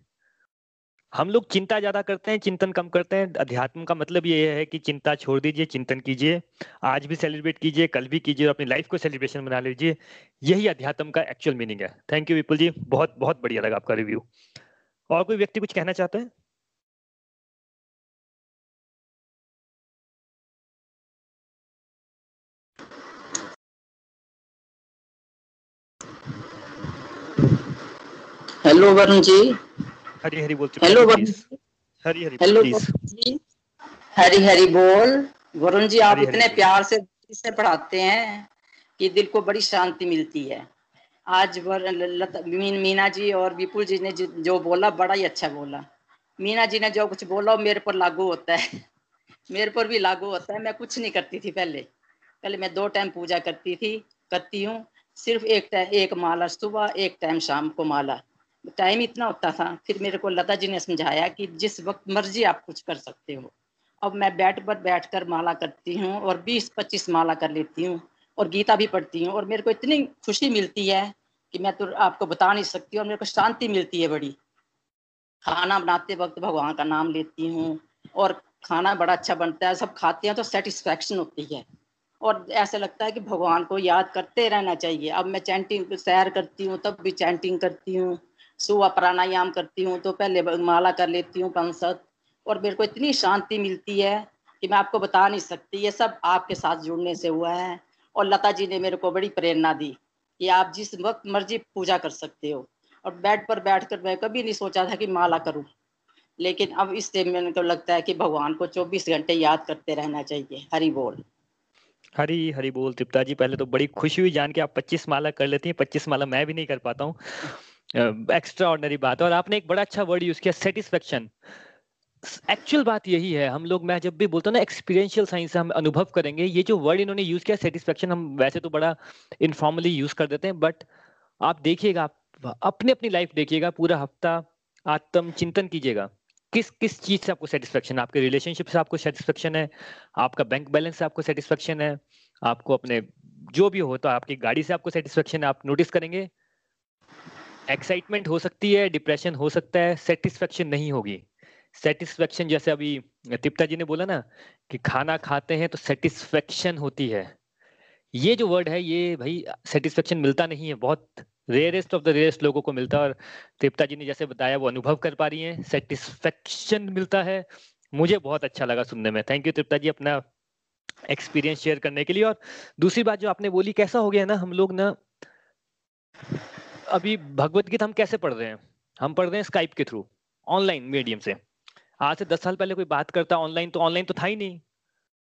हम लोग चिंता ज़्यादा करते हैं, चिंतन कम करते हैं। अध्यात्म का मतलब ये है कि चिंता छोड़ दीजिए, चिंतन कीजिए, आज भी सेलिब्रेट कीजिए, कल भी कीजिए और अपनी लाइफ को सेलिब्रेशन बना लीजिए। यही अध्यात्म का एक्चुअल मीनिंग है। Thank you Vipul ji. बहुत बहुत बढ़िया लगा आपका रिव्यू और कोई व्यक्ति कुछ कहना चाहते हैं? हेलो वरुण जी। हरी हरी बोल हेलो हरी हरी हेलो हरी हरी बोल वरुण जी आप इतने प्यार से से पढ़ाते हैं कि दिल को बड़ी शांति मिलती है। आज वर, मीन, मीना जी और विपुल जी ने जो, जो बोला बड़ा ही अच्छा बोला। मीना जी ने जो कुछ बोला वो मेरे पर लागू होता है। मेरे पर भी लागू होता है। मैं कुछ नहीं करती थी पहले। पहले मैं दो टाइम पूजा करती थी करती हूँ। सिर्फ़ एक टाइम एक माला सुबह एक टाइम शाम को माला। टाइम इतना होता था, फिर मेरे को लता जी ने समझाया कि जिस वक्त मर्ज़ी आप कुछ कर सकते हो। अब मैं बेड पर बैठ कर माला करती हूँ और 20-25 माला कर लेती हूँ और गीता भी पढ़ती हूँ और मेरे को इतनी खुशी मिलती है कि मैं तो आपको बता नहीं सकती और मेरे को शांति मिलती है बड़ी। खाना बनाते वक्त भगवान का नाम लेती हूँ और खाना बड़ा अच्छा बनता है, सब खाते हैं तो सेटिस्फेक्शन होती है। और ऐसा लगता है कि भगवान को याद करते रहना चाहिए। अब मैं चैंटिंग सैर करती हूँ, तब भी चैंटिंग करती हूँ। सुबह प्राणायाम करती हूँ तो पहले माला कर लेती हूँ पंसत और मेरे को इतनी शांति मिलती है कि मैं आपको बता नहीं सकती, ये सब आपके साथ जुड़ने से हुआ है, और लता जी ने मेरे को बड़ी प्रेरणा दी कि आप जिस वक्त मर्ज़ी पूजा कर सकते हो, और बेड पर बैठ कर मैं कभी नहीं सोचा था कि माला करूँ, लेकिन अब इससे मेरे को लगता है कि भगवान को 24 घंटे याद करते रहना चाहिए, हरि बोल। हरी हरी बोल, तृप्ता जी, पहले तो बड़ी खुशी हुई जान के आप 25 माला कर लेती हैं 25 माला मैं भी नहीं कर पाता हूँ। एक्स्ट्रा ऑर्डनरी बात और आपने एक बड़ा अच्छा वर्ड यूज़ किया सेटिस्फेक्शन एक्चुअल बात यही है, हम लोग, मैं जब भी बोलता हूँ ना एक्सपीरियंशियल साइंस हम अनुभव करेंगे, ये जो वर्ड इन्होंने यूज़ किया सेटिस्फेक्शन हम वैसे तो बड़ा इनफॉर्मली यूज़ कर देते हैं बट आप देखिएगा, आप अपनी अपनी लाइफ देखिएगा, पूरा हफ़्ता आत्म चिंतन कीजिएगा। किस किस चीज़ से आपको सेटिस्फेक्शन आपके रिलेशनशिप से आपको सेटिस्फेक्शन है, आपका बैंक बैलेंस से आपको सेटिस्फेक्शन है, आपको अपने जो भी हो तो आपकी गाड़ी से आपको सेटिस्फेक्शन है, आप नोटिस करेंगे एक्साइटमेंट हो सकती है डिप्रेशन हो सकता है सेटिस्फेक्शन नहीं होगी। सेटिस्फेक्शन जैसे अभी तिप्ता जी ने बोला ना कि खाना खाते हैं तो सेटिस्फेक्शन होती है। ये जो वर्ड है, ये भाई सेटिस्फेक्शन मिलता नहीं है, बहुत रेयरेस्ट ऑफ़ द रेयरेस्ट लोगों को मिलता है और तिप्ता जी ने जैसे बताया वो अनुभव कर पा रही हैं। सेटिस्फेक्शन मिलता है। मुझे बहुत अच्छा लगा सुनने में। थैंक यू तृप्ता जी अपना एक्सपीरियंस शेयर करने के लिए। और दूसरी बात जो आपने बोली, कैसा हो गया ना हम लोग ना अभी भगवत गीता हम कैसे पढ़ रहे हैं? हम पढ़ रहे हैं स्काइप के थ्रू ऑनलाइन मीडियम से। आज से दस साल पहले कोई बात करता ऑनलाइन तो ऑनलाइन तो था ही नहीं।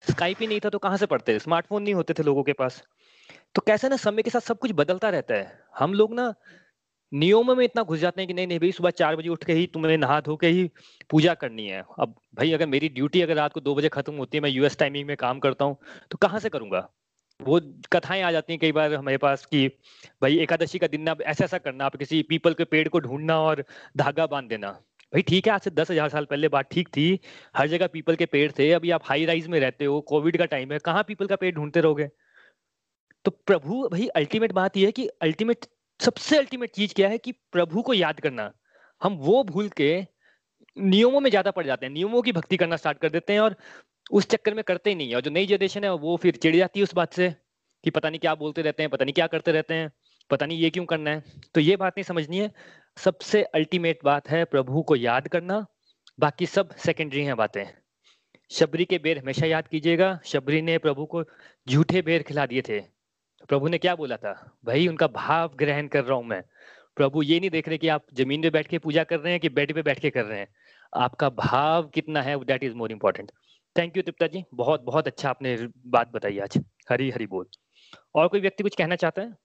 स्काइप ही नहीं था तो कहाँ से पढ़ते स्मार्टफ़ोन नहीं होते थे लोगों के पास। तो कैसे ना समय के साथ सब कुछ बदलता रहता है। हम लोग ना नियमों में इतना घुस जाते हैं कि नहीं नहीं भाई, सुबह चार बजे उठ के ही तुमने नहा धो के ही पूजा करनी है। अब भाई, अगर मेरी ड्यूटी अगर रात को दो बजे खत्म होती है, मैं यूएस टाइमिंग में काम करता हूँ तो कहाँ से करूँगा? वो कथाएँ आ जाती हैं कई बार हमारे पास कि भाई एकादशी का दिन ना ऐसा ऐसा करना, आप किसी पीपल के पेड़ को ढूंढना और धागा बाँध देना। भाई ठीक है, आज से दस हज़ार साल पहले बात ठीक थी, हर जगह पीपल के पेड़ थे, अभी आप हाई राइज में रहते हो कोविड का टाइम है, कहाँ पीपल का पेड़ ढूंढते रहोगे? तो प्रभु, भाई अल्टीमेट बात यह है कि अल्टीमेट सबसे अल्टीमेट चीज़ क्या है कि प्रभु को याद करना। हम वो भूल के नियमों में ज़्यादा पड़ जाते हैं, नियमों की भक्ति करना स्टार्ट कर देते हैं और उस चक्कर में करते ही नहीं है। और जो नई जनरेशन है, वो फिर चिड़ जाती है उस बात से कि पता नहीं क्या बोलते रहते हैं, पता नहीं क्या करते रहते हैं, पता नहीं ये क्यों करना है। तो ये बात नहीं समझनी है। सबसे अल्टीमेट बात है प्रभु को याद करना। बाकी सब सेकेंडरी हैं बातें। शबरी के बेर हमेशा याद कीजिएगा। शबरी ने प्रभु को झूठे बेर खिला दिए थे। प्रभु ने क्या बोला था? भाई, उनका भाव ग्रहण कर रहा हूँ मैं। प्रभु ये नहीं देख रहे कि आप ज़मीन पे बैठ के पूजा कर रहे हैं कि बेड पे बैठ के कर रहे हैं। आपका भाव कितना है that is more important thank you Tipta ji बहुत बहुत अच्छा आपने बात बताई आज। हरी हरी बोल। और कोई व्यक्ति कुछ कहना चाहता है?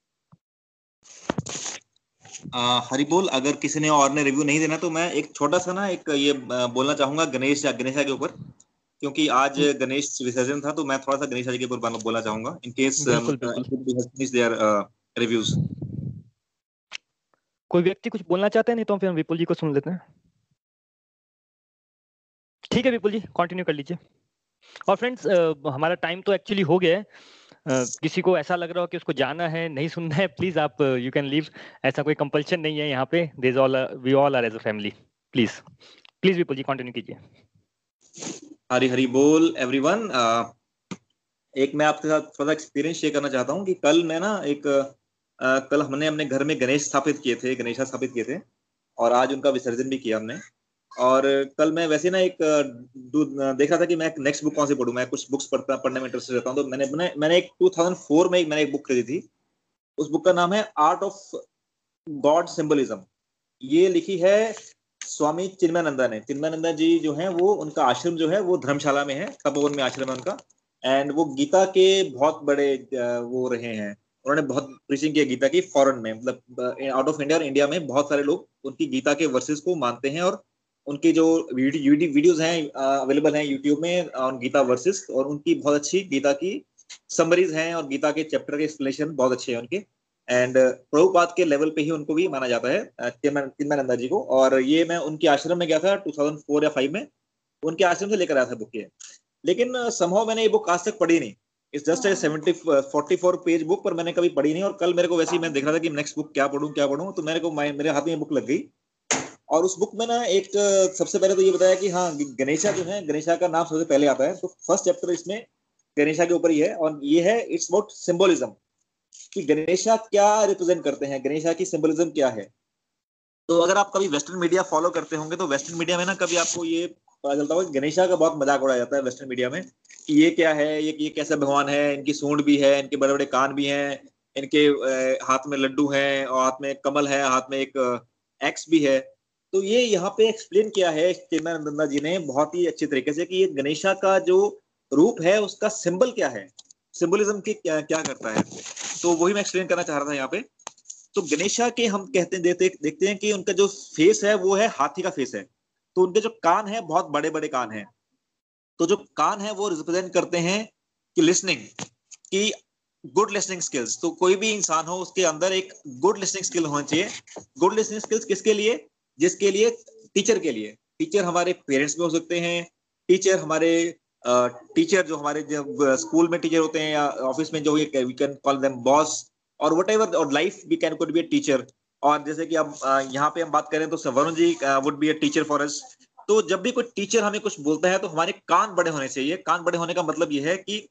हरी बोल अगर किसी ने और ने रिव्यू नहीं देना तो मैं एक छोटा सा ना एक ये बोलना चाहूँगा गणेश गणेशा के ऊपर। क्योंकि आज गणेश विसर्जन था तो मैं थोड़ा सा गणेश के ऊपर बोलना चाहूँगा इन केस देयर रिव्यूज़ कोई व्यक्ति कुछ बोलना चाहते हैं नहीं तो फिर हम फिर विपुल जी को सुन लेते हैं। ठीक है विपुल जी कंटिन्यू कर लीजिए। और फ्रेंड्स हमारा टाइम तो एक्चुअली हो गया है। किसी को ऐसा लग रहा हो कि उसको जाना है नहीं सुनना है प्लीज़ आप यू कैन लीव ऐसा कोई कंपल्शन नहीं है यहाँ पे। This all we all are as a family please please Vipul ji continue कीजिए। हरी हरी बोल एवरीवन uh, एक मैं आपके साथ थोड़ा एक्सपीरियंस शेयर करना चाहता हूँ कि कल मैं ना एक uh, कल हमने अपने घर में गणेश स्थापित किए थे गणेशा स्थापित किए थे। और आज उनका विसर्जन भी किया हमने। और कल मैं वैसे ना एक देख रहा था कि मैं नेक्स्ट बुक कौन सी पढ़ूं? मैं कुछ बुक्स पढ़ता, पढ़ने में इंटरेस्ट रहता हूँ तो मैंने मैंने मैंने एक 2004 में मैंने एक बुक खरीदी थी। उस बुक का नाम है आर्ट ऑफ़ गॉड सिंबलिज्म ये लिखी है स्वामी चिन्मयानंदा ने। चिन्मयानंदा जी जो है, वो उनका आश्रम जो है, वो धर्मशाला में है तपोवन में आश्रम है उनका। एंड वो गीता के बहुत बड़े वो रहे हैं। उन्होंने बहुत प्रीचिंग किया गीता की फॉरेन में मतलब आउट ऑफ़ इंडिया और इंडिया में बहुत सारे लोग उनकी गीता के वर्सेस को मानते हैं और उनकी जो वीडियोज़ हैं अवेलेबल हैं यूट्यूब में ऑन गीता वर्सेस, और उनकी बहुत अच्छी गीता की समरीज हैं, और गीता के चैप्टर के एक्सप्लेनेशन बहुत अच्छे हैं उनके। एंड प्रभुपाद के लेवल पे ही उनको भी माना जाता है चिन्मयानंदा जी को। और ये मैं उनके आश्रम में गया था 2004 या 5 में। उनके आश्रम से लेकर आया था बुक ये लेकिन संभव मैंने ये बुक आज तक पढ़ी नहीं। It's just seventy forty four page book पर मैंने कभी पढ़ी नहीं, और कल मेरे को वैसे ही मैं देख रहा था कि नेक्स्ट बुक क्या पढ़ूं क्या पढ़ूं तो मेरे को मेरे हाथ में ये बुक लग गई। और उस बुक में ना एक, सबसे पहले तो ये बताया कि हाँ गणेशा जो है, गणेशा का नाम सबसे पहले आता है। तो फ़र्स्ट चैप्टर इसमें गणेशा के ऊपर ही है और ये है इट्स अबाउट सिंबोलिज्म कि गणेशा क्या रिप्रेजेंट करते हैं, गणेशा की सिंबोलिज्म क्या है। तो अगर आप कभी वेस्टर्न मीडिया फॉलो करते होंगे तो वेस्टर्न मीडिया में ना कभी आपको ये पता चलता होगा गणेशा का बहुत मज़ाक उड़ाया जाता है वेस्टर्न मीडिया में कि ये क्या है, ये ये कैसा भगवान है, इनकी सूंड भी है, इनके बड़े बड़े कान भी हैं, इनके हाथ में लड्डू हैं और हाथ में कमल है, हाथ में एक एक्स भी है। तो ये यहाँ पे एक्सप्लेन किया है चिन्मयानंदा जी ने बहुत ही अच्छे तरीके से कि ये गणेशा का जो रूप है, उसका सिंबल क्या है? सिंबलिज्म के क्या क्या करता है? तो वही मैं एक्सप्लेन करना चाह रहा था यहाँ पे। तो गणेशा के हम कहते हैं देखते देखते हैं कि उनका जो फेस है, वो है हाथी का फेस है। तो उनके जो कान है, बहुत बड़े बड़े कान है। तो जो कान है, वो रिप्रेजेंट करते हैं कि लिसनिंग कि गुड लिसनिंग स्किल्स तो कोई भी इंसान हो, उसके अंदर एक गुड लिसनिंग स्किल होना चाहिए। गुड लिसनिंग स्किल्स किसके लिए? जिसके लिए टीचर के लिए। टीचर हमारे पेरेंट्स भी हो सकते हैं। टीचर हमारे टीचर जो हमारे जब स्कूल में टीचर होते हैं या ऑफ़िस में जो we can call them boss और वट एवर और life we can could be a teacher और जैसे कि अब यहाँ पे हम बात करें तो Varun ji would be a teacher for us तो जब भी कोई टीचर हमें कुछ बोलता है तो हमारे कान बड़े होने चाहिए। कान बड़े होने का मतलब ये है कि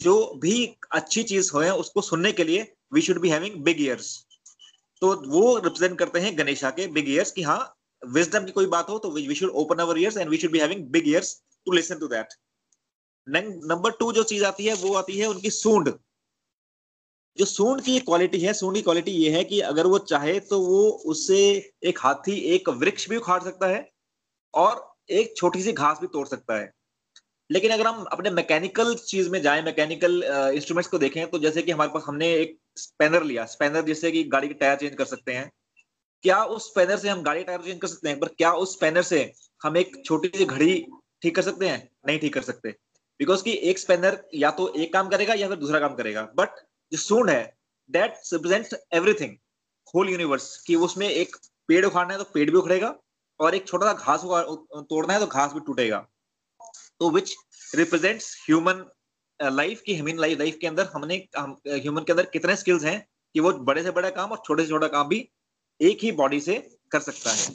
जो भी अच्छी चीज़ हो उसको सुनने के लिए we should be having big ears तो वो रिप्रेजेंट करते हैं गणेशा के बिग ईयर्स की हाँ विजडम की कोई बात हो तो we should open our ears and we should be having big ears to listen to that number two जो चीज़ आती है, वो आती है उनकी सूंड। जो सूंड की क्वालिटी है, सूंड की क्वालिटी ये है कि अगर वो चाहे तो वो उससे एक हाथी, एक वृक्ष भी उखाड़ सकता है और एक छोटी सी घास भी तोड़ सकता है। लेकिन अगर हम अपने मैकेनिकल चीज़ में जाएँ मैकेनिकल इंस्ट्रूमेंट्स को देखें तो जैसे कि हमारे पास हमने एक स्पेनर लिया। स्पेनर जिससे कि गाड़ी के टायर चेंज कर सकते हैं। क्या उस स्पेनर से हम गाड़ी टायर चेंज कर सकते हैं? पर क्या उस स्पेनर से हम एक छोटी सी घड़ी ठीक कर सकते हैं? नहीं ठीक कर सकते। बिकॉज़ कि एक स्पेनर या तो एक काम करेगा या फिर दूसरा काम करेगा। बट जो सूंड है that represent everything whole universe कि उसमें एक पेड़ उखाड़ना है तो पेड़ भी उखड़ेगा और एक छोटा सा घास तोड़ना है तो घास भी टूटेगा। तो विच रिप्रेजेंट्स ह्यूमन लाइफ की ह्यूमन लाइफ लाइफ के अंदर हमने ह्यूमन के अंदर कितने स्किल्स हैं कि वो बड़े से बड़ा काम और छोटे से छोटा काम भी एक ही बॉडी से कर सकता है।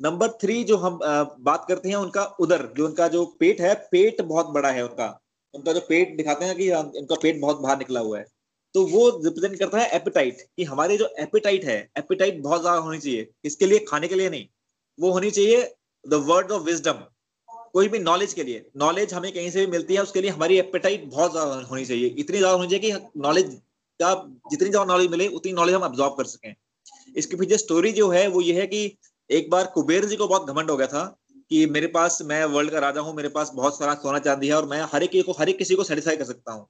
नंबर थ्री जो हम बात करते हैं उनका उधर जो उनका जो पेट है, पेट बहुत बड़ा है उनका। उनका जो पेट दिखाते हैं कि उनका पेट बहुत बाहर निकला हुआ है। तो वो रिप्रेजेंट करता है एपिटाइट कि हमारे जो एपिटाइट है एपिटाइट बहुत ज़्यादा होनी चाहिए। इसके लिए, खाने के लिए नहीं, वो होनी चाहिए द वर्ड ऑफ़ विजडम कोई भी नॉलेज के लिए नॉलेज हमें कहीं से भी मिलती है, उसके लिए हमारी एपेटाइट बहुत ज़्यादा होनी चाहिए। इतनी ज़्यादा होनी चाहिए कि नॉलेज का, जितनी ज़्यादा नॉलेज मिले, उतनी नॉलेज हम अब्जॉर्व कर सकें। इसके पीछे स्टोरी जो है, वो ये है कि एक बार कुबेर जी को बहुत घमंड हो गया था कि मेरे पास, मैं वर्ल्ड का राजा हूँ, मेरे पास बहुत सारा सोना चांदी है और मैं हर एक को, हर एक किसी को सेटिस्फाई कर सकता हूँ।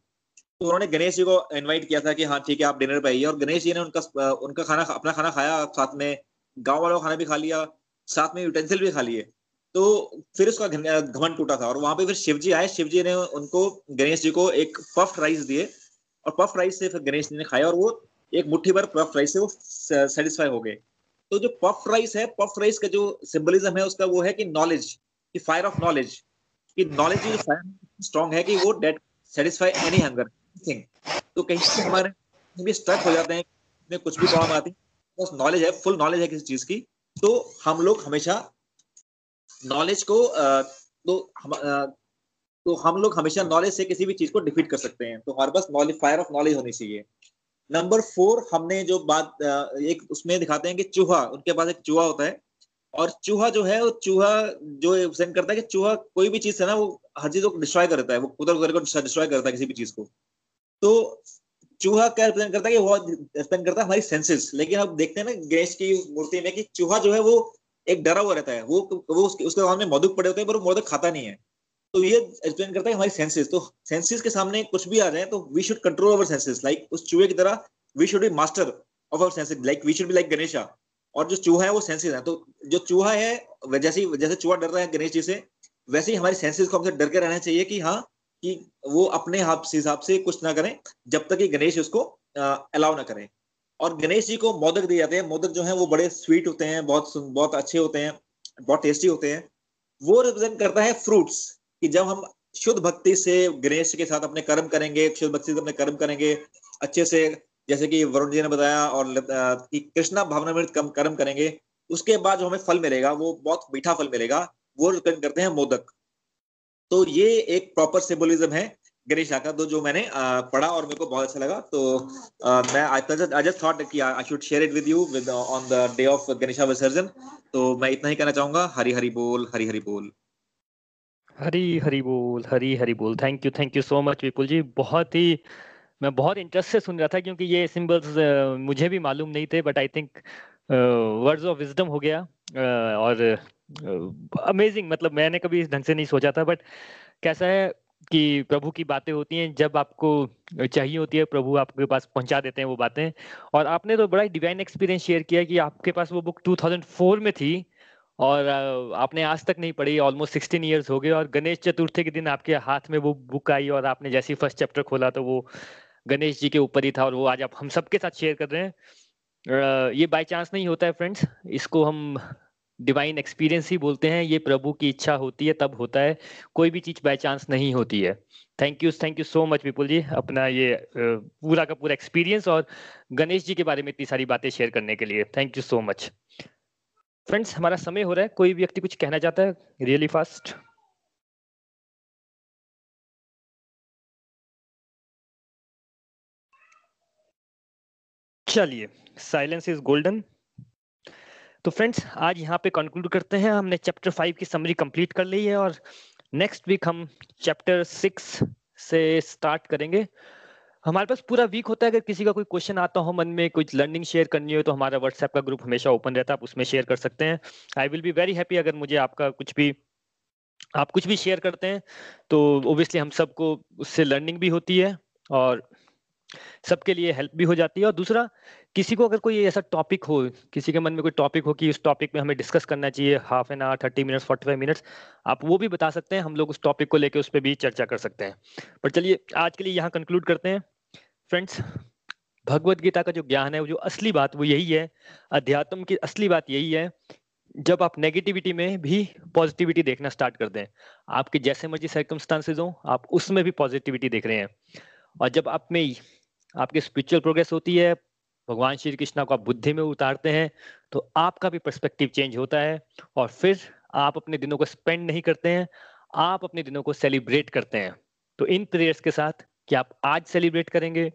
तो उन्होंने गणेश जी को इनवाइट किया था कि हाँ ठीक है, आप डिनर पे आइए। और गणेश जी ने उनका उनका खाना, अपना खाना खाया, साथ में गाँव वालों का खाना भी खा लिया, साथ में यूटेंसिल भी खा लिए। तो फिर उसका घमंड टूटा था और वहाँ पे फिर शिव जी आए। शिवजी ने उनको, गणेश जी को एक पफ राइस दिए और पफ राइस से फिर गणेश जी ने खाया और वो एक मुट्ठी भर पफ राइस से वो सेटिस्फाई हो गए। तो जो पफ राइस है पफ राइस का जो सिंबलिज्म है, उसका वो है कि नॉलेज कि फायर ऑफ़ नॉलेज कि नॉलेज जो फायर स्ट्रॉन्ग है कि वो that satisfy any hunger thing तो कहीं से हमारे भी स्ट्रक हो जाते हैं कुछ भी प्रॉब्लम आती है, बस नॉलेज है फुल नॉलेज है किसी चीज़ की। तो हम लोग हमेशा नॉलेज को तो हम तो हम लोग हमेशा नॉलेज से किसी भी चीज़ को डिफीट कर सकते हैं। तो हमारे पास नॉलेज फायर ऑफ़ नॉलेज होनी चाहिए। नंबर फोर हमने जो बात एक उसमें दिखाते हैं कि चूहा, उनके पास एक चूहा होता है। और चूहा जो है, वो चूहा जो सेंड करता है कि चूहा कोई भी चीज़ है ना, वो हर चीज़ को डिस्ट्रॉय कर देता है। वो उधर उधर को डिस्ट्रॉय करता है किसी भी चीज़ को। तो चूहा क्या रिप्रेजेंट करता है कि वो रिप्रेजेंट करता है हमारी सेंसेस लेकिन अब देखते हैं ना, गणेश की मूर्ति में कि चूहा जो है, वो एक डरा हुआ रहता है। वो वो उसके उसके सामने मोदक पड़े होते हैं, पर वो मोदक खाता नहीं है। तो ये एक्सप्लेन करता है हमारी सेंसेस तो सेंसेस के सामने कुछ भी आ जाए तो we should control our senses like उस चूहे की तरह we should be master of our senses like we should be like Ganesha और जो चूहा है, वो सेंसेस है। तो जो चूहा है जैसे जैसे चूहा डर रहा है गणेश जी से, वैसे ही हमारी सेंसेस को हमसे डर के रहना चाहिए कि हाँ कि वो अपने हिसाब से कुछ ना करें, जब तक कि गणेश उसको अलाउ ना करें। और गणेश जी को मोदक दिए जाते हैं। मोदक जो है, वो बड़े स्वीट होते हैं, बहुत बहुत अच्छे होते हैं, बहुत टेस्टी होते हैं। वो रिप्रेजेंट करता है फ्रूट्स कि जब हम शुद्ध भक्ति से गणेश के साथ अपने कर्म करेंगे, शुद्ध भक्ति से अपने कर्म करेंगे, अच्छे से, जैसे कि वरुण जी ने बताया और कि कृष्णा भावना में कर्म करेंगे, उसके बाद जो हमें फल मिलेगा, वो बहुत मीठा फल मिलेगा, वो रिप्रेजेंट करते हैं मोदक। तो ये एक प्रॉपर सिम्बोलिज्म है। गणेश का तो जो मैंने पढ़ा और मेरे को बहुत अच्छा लगा। तो मैं आई जस्ट थॉट कि I should share it with you with on the day of Ganesha Visarjan तो मैं इतना ही कहना चाहूँगा। हरी हरी बोल हरी हरी बोल। हरी हरी बोल हरी हरी बोल। Thank you thank you so much Vipul ji. बहुत ही मैं बहुत इंटरेस्ट से सुन रहा था क्योंकि ये सिंबल्स मुझे भी मालूम नहीं थे but I think words of wisdom हो गया। और अमेजिंग uh, मतलब मैंने कभी इस ढंग से नहीं सोचा था बट कैसा है कि प्रभु की बातें होती हैं, जब आपको चाहिए होती है, प्रभु आपके पास पहुँचा देते हैं वो बातें। और आपने तो बड़ा डिवाइन एक्सपीरियंस शेयर किया कि आपके पास वो बुक 2004 में थी और आपने आज तक नहीं पढ़ी ऑलमोस्ट सिक्सटीन ईयर्स हो गए और गणेश चतुर्थी के दिन आपके हाथ में वो बुक आई और आपने जैसे फ़र्स्ट चैप्टर खोला तो वो गणेश जी के ऊपर ही था और वो आज आप हम सबके साथ शेयर कर रहे हैं। ये बाय चांस नहीं होता है फ्रेंड्स इसको हम डिवाइन एक्सपीरियंस ही बोलते हैं, ये प्रभु की इच्छा होती है, तब होता है, कोई भी चीज़ बाय चांस नहीं होती है। Thank you thank you so much Vipul ji, अपना ये पूरा का पूरा एक्सपीरियंस और गणेश जी के बारे में इतनी सारी बातें शेयर करने के लिए। Thank you so much friends हमारा समय हो रहा है, कोई व्यक्ति कुछ कहना चाहता है? रियली फास्ट चलिए साइलेंस इज़ गोल्डन तो फ्रेंड्स आज यहाँ पे कंक्लूड करते हैं। हमने चैप्टर फाइव की समरी कंप्लीट कर ली है और नेक्स्ट वीक हम चैप्टर सिक्स से स्टार्ट करेंगे। हमारे पास पूरा वीक होता है। अगर किसी का कोई क्वेश्चन आता हो मन में, कुछ लर्निंग शेयर करनी हो तो हमारा व्हाट्सएप का ग्रुप हमेशा ओपन रहता है। आप उसमें शेयर कर सकते हैं। I will be very happy अगर मुझे आपका कुछ भी, आप कुछ भी शेयर करते हैं तो ओबियसली हम सबको उससे लर्निंग भी होती है और सबके लिए हेल्प भी हो जाती है। और दूसरा, किसी को अगर कोई ऐसा टॉपिक हो, किसी के मन में कोई टॉपिक हो कि उस टॉपिक में हमें डिस्कस करना चाहिए half an hour thirty minutes forty five minutes आप वो भी बता सकते हैं। हम लोग उस टॉपिक को लेकर उस पर भी चर्चा कर सकते हैं। पर चलिए, आज के लिए यहाँ कंक्लूड करते हैं। फ्रेंड्स भगवत गीता का जो ज्ञान है, वो जो असली बात, वो यही है। अध्यात्म की असली बात यही है, जब आप नेगेटिविटी में भी पॉजिटिविटी देखना स्टार्ट कर दें, आपके जैसे मर्ज़ी सर्कमस्टांसेज हो, आप उसमें भी पॉजिटिविटी देख रहे हैं। और जब आप में आपकी स्पिरिचुअल प्रोग्रेस होती है, भगवान श्री कृष्णा को आप बुद्धि में उतारते हैं तो आपका भी पर्सपेक्टिव चेंज होता है और फिर आप अपने दिनों को स्पेंड नहीं करते हैं, आप अपने दिनों को सेलिब्रेट करते हैं। तो इन प्रेयर्स के साथ कि आप आज सेलिब्रेट करेंगे,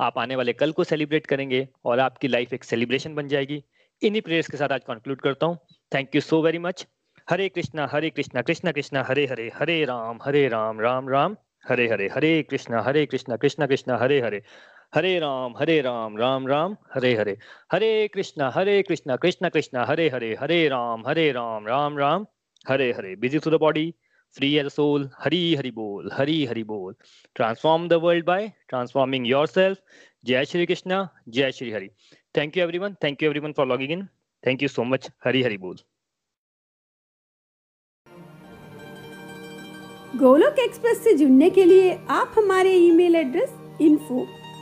आप आने वाले कल को सेलिब्रेट करेंगे और आपकी लाइफ एक सेलिब्रेशन बन जाएगी। इन्हीं प्रेयर्स के साथ आज कंक्लूड करता हूँ। Thank you so very much Hare Krishna Hare Krishna Krishna Krishna, Hare Hare Hare Ram Hare Ram Ram Ram, Hare Hare Hare Krishna Hare Krishna Krishna Krishna, Hare Hare. Hare Ram Hare Ram Ram Ram, Hare Hare. Hare Krishna Hare Krishna Krishna Krishna, Hare Hare Hare Ram Hare Ram Ram Ram, Hare Hare. Busy to the body free as soul Hari Hari बोल, हरी हरि बोल। Transform the world by transforming your जय श्री कृष्णा, जय Shri Hari. Thank you every thank you every for logging in thank you so much Hari Hari बोल। Golok express से जुड़ने के लिए आप हमारे email address info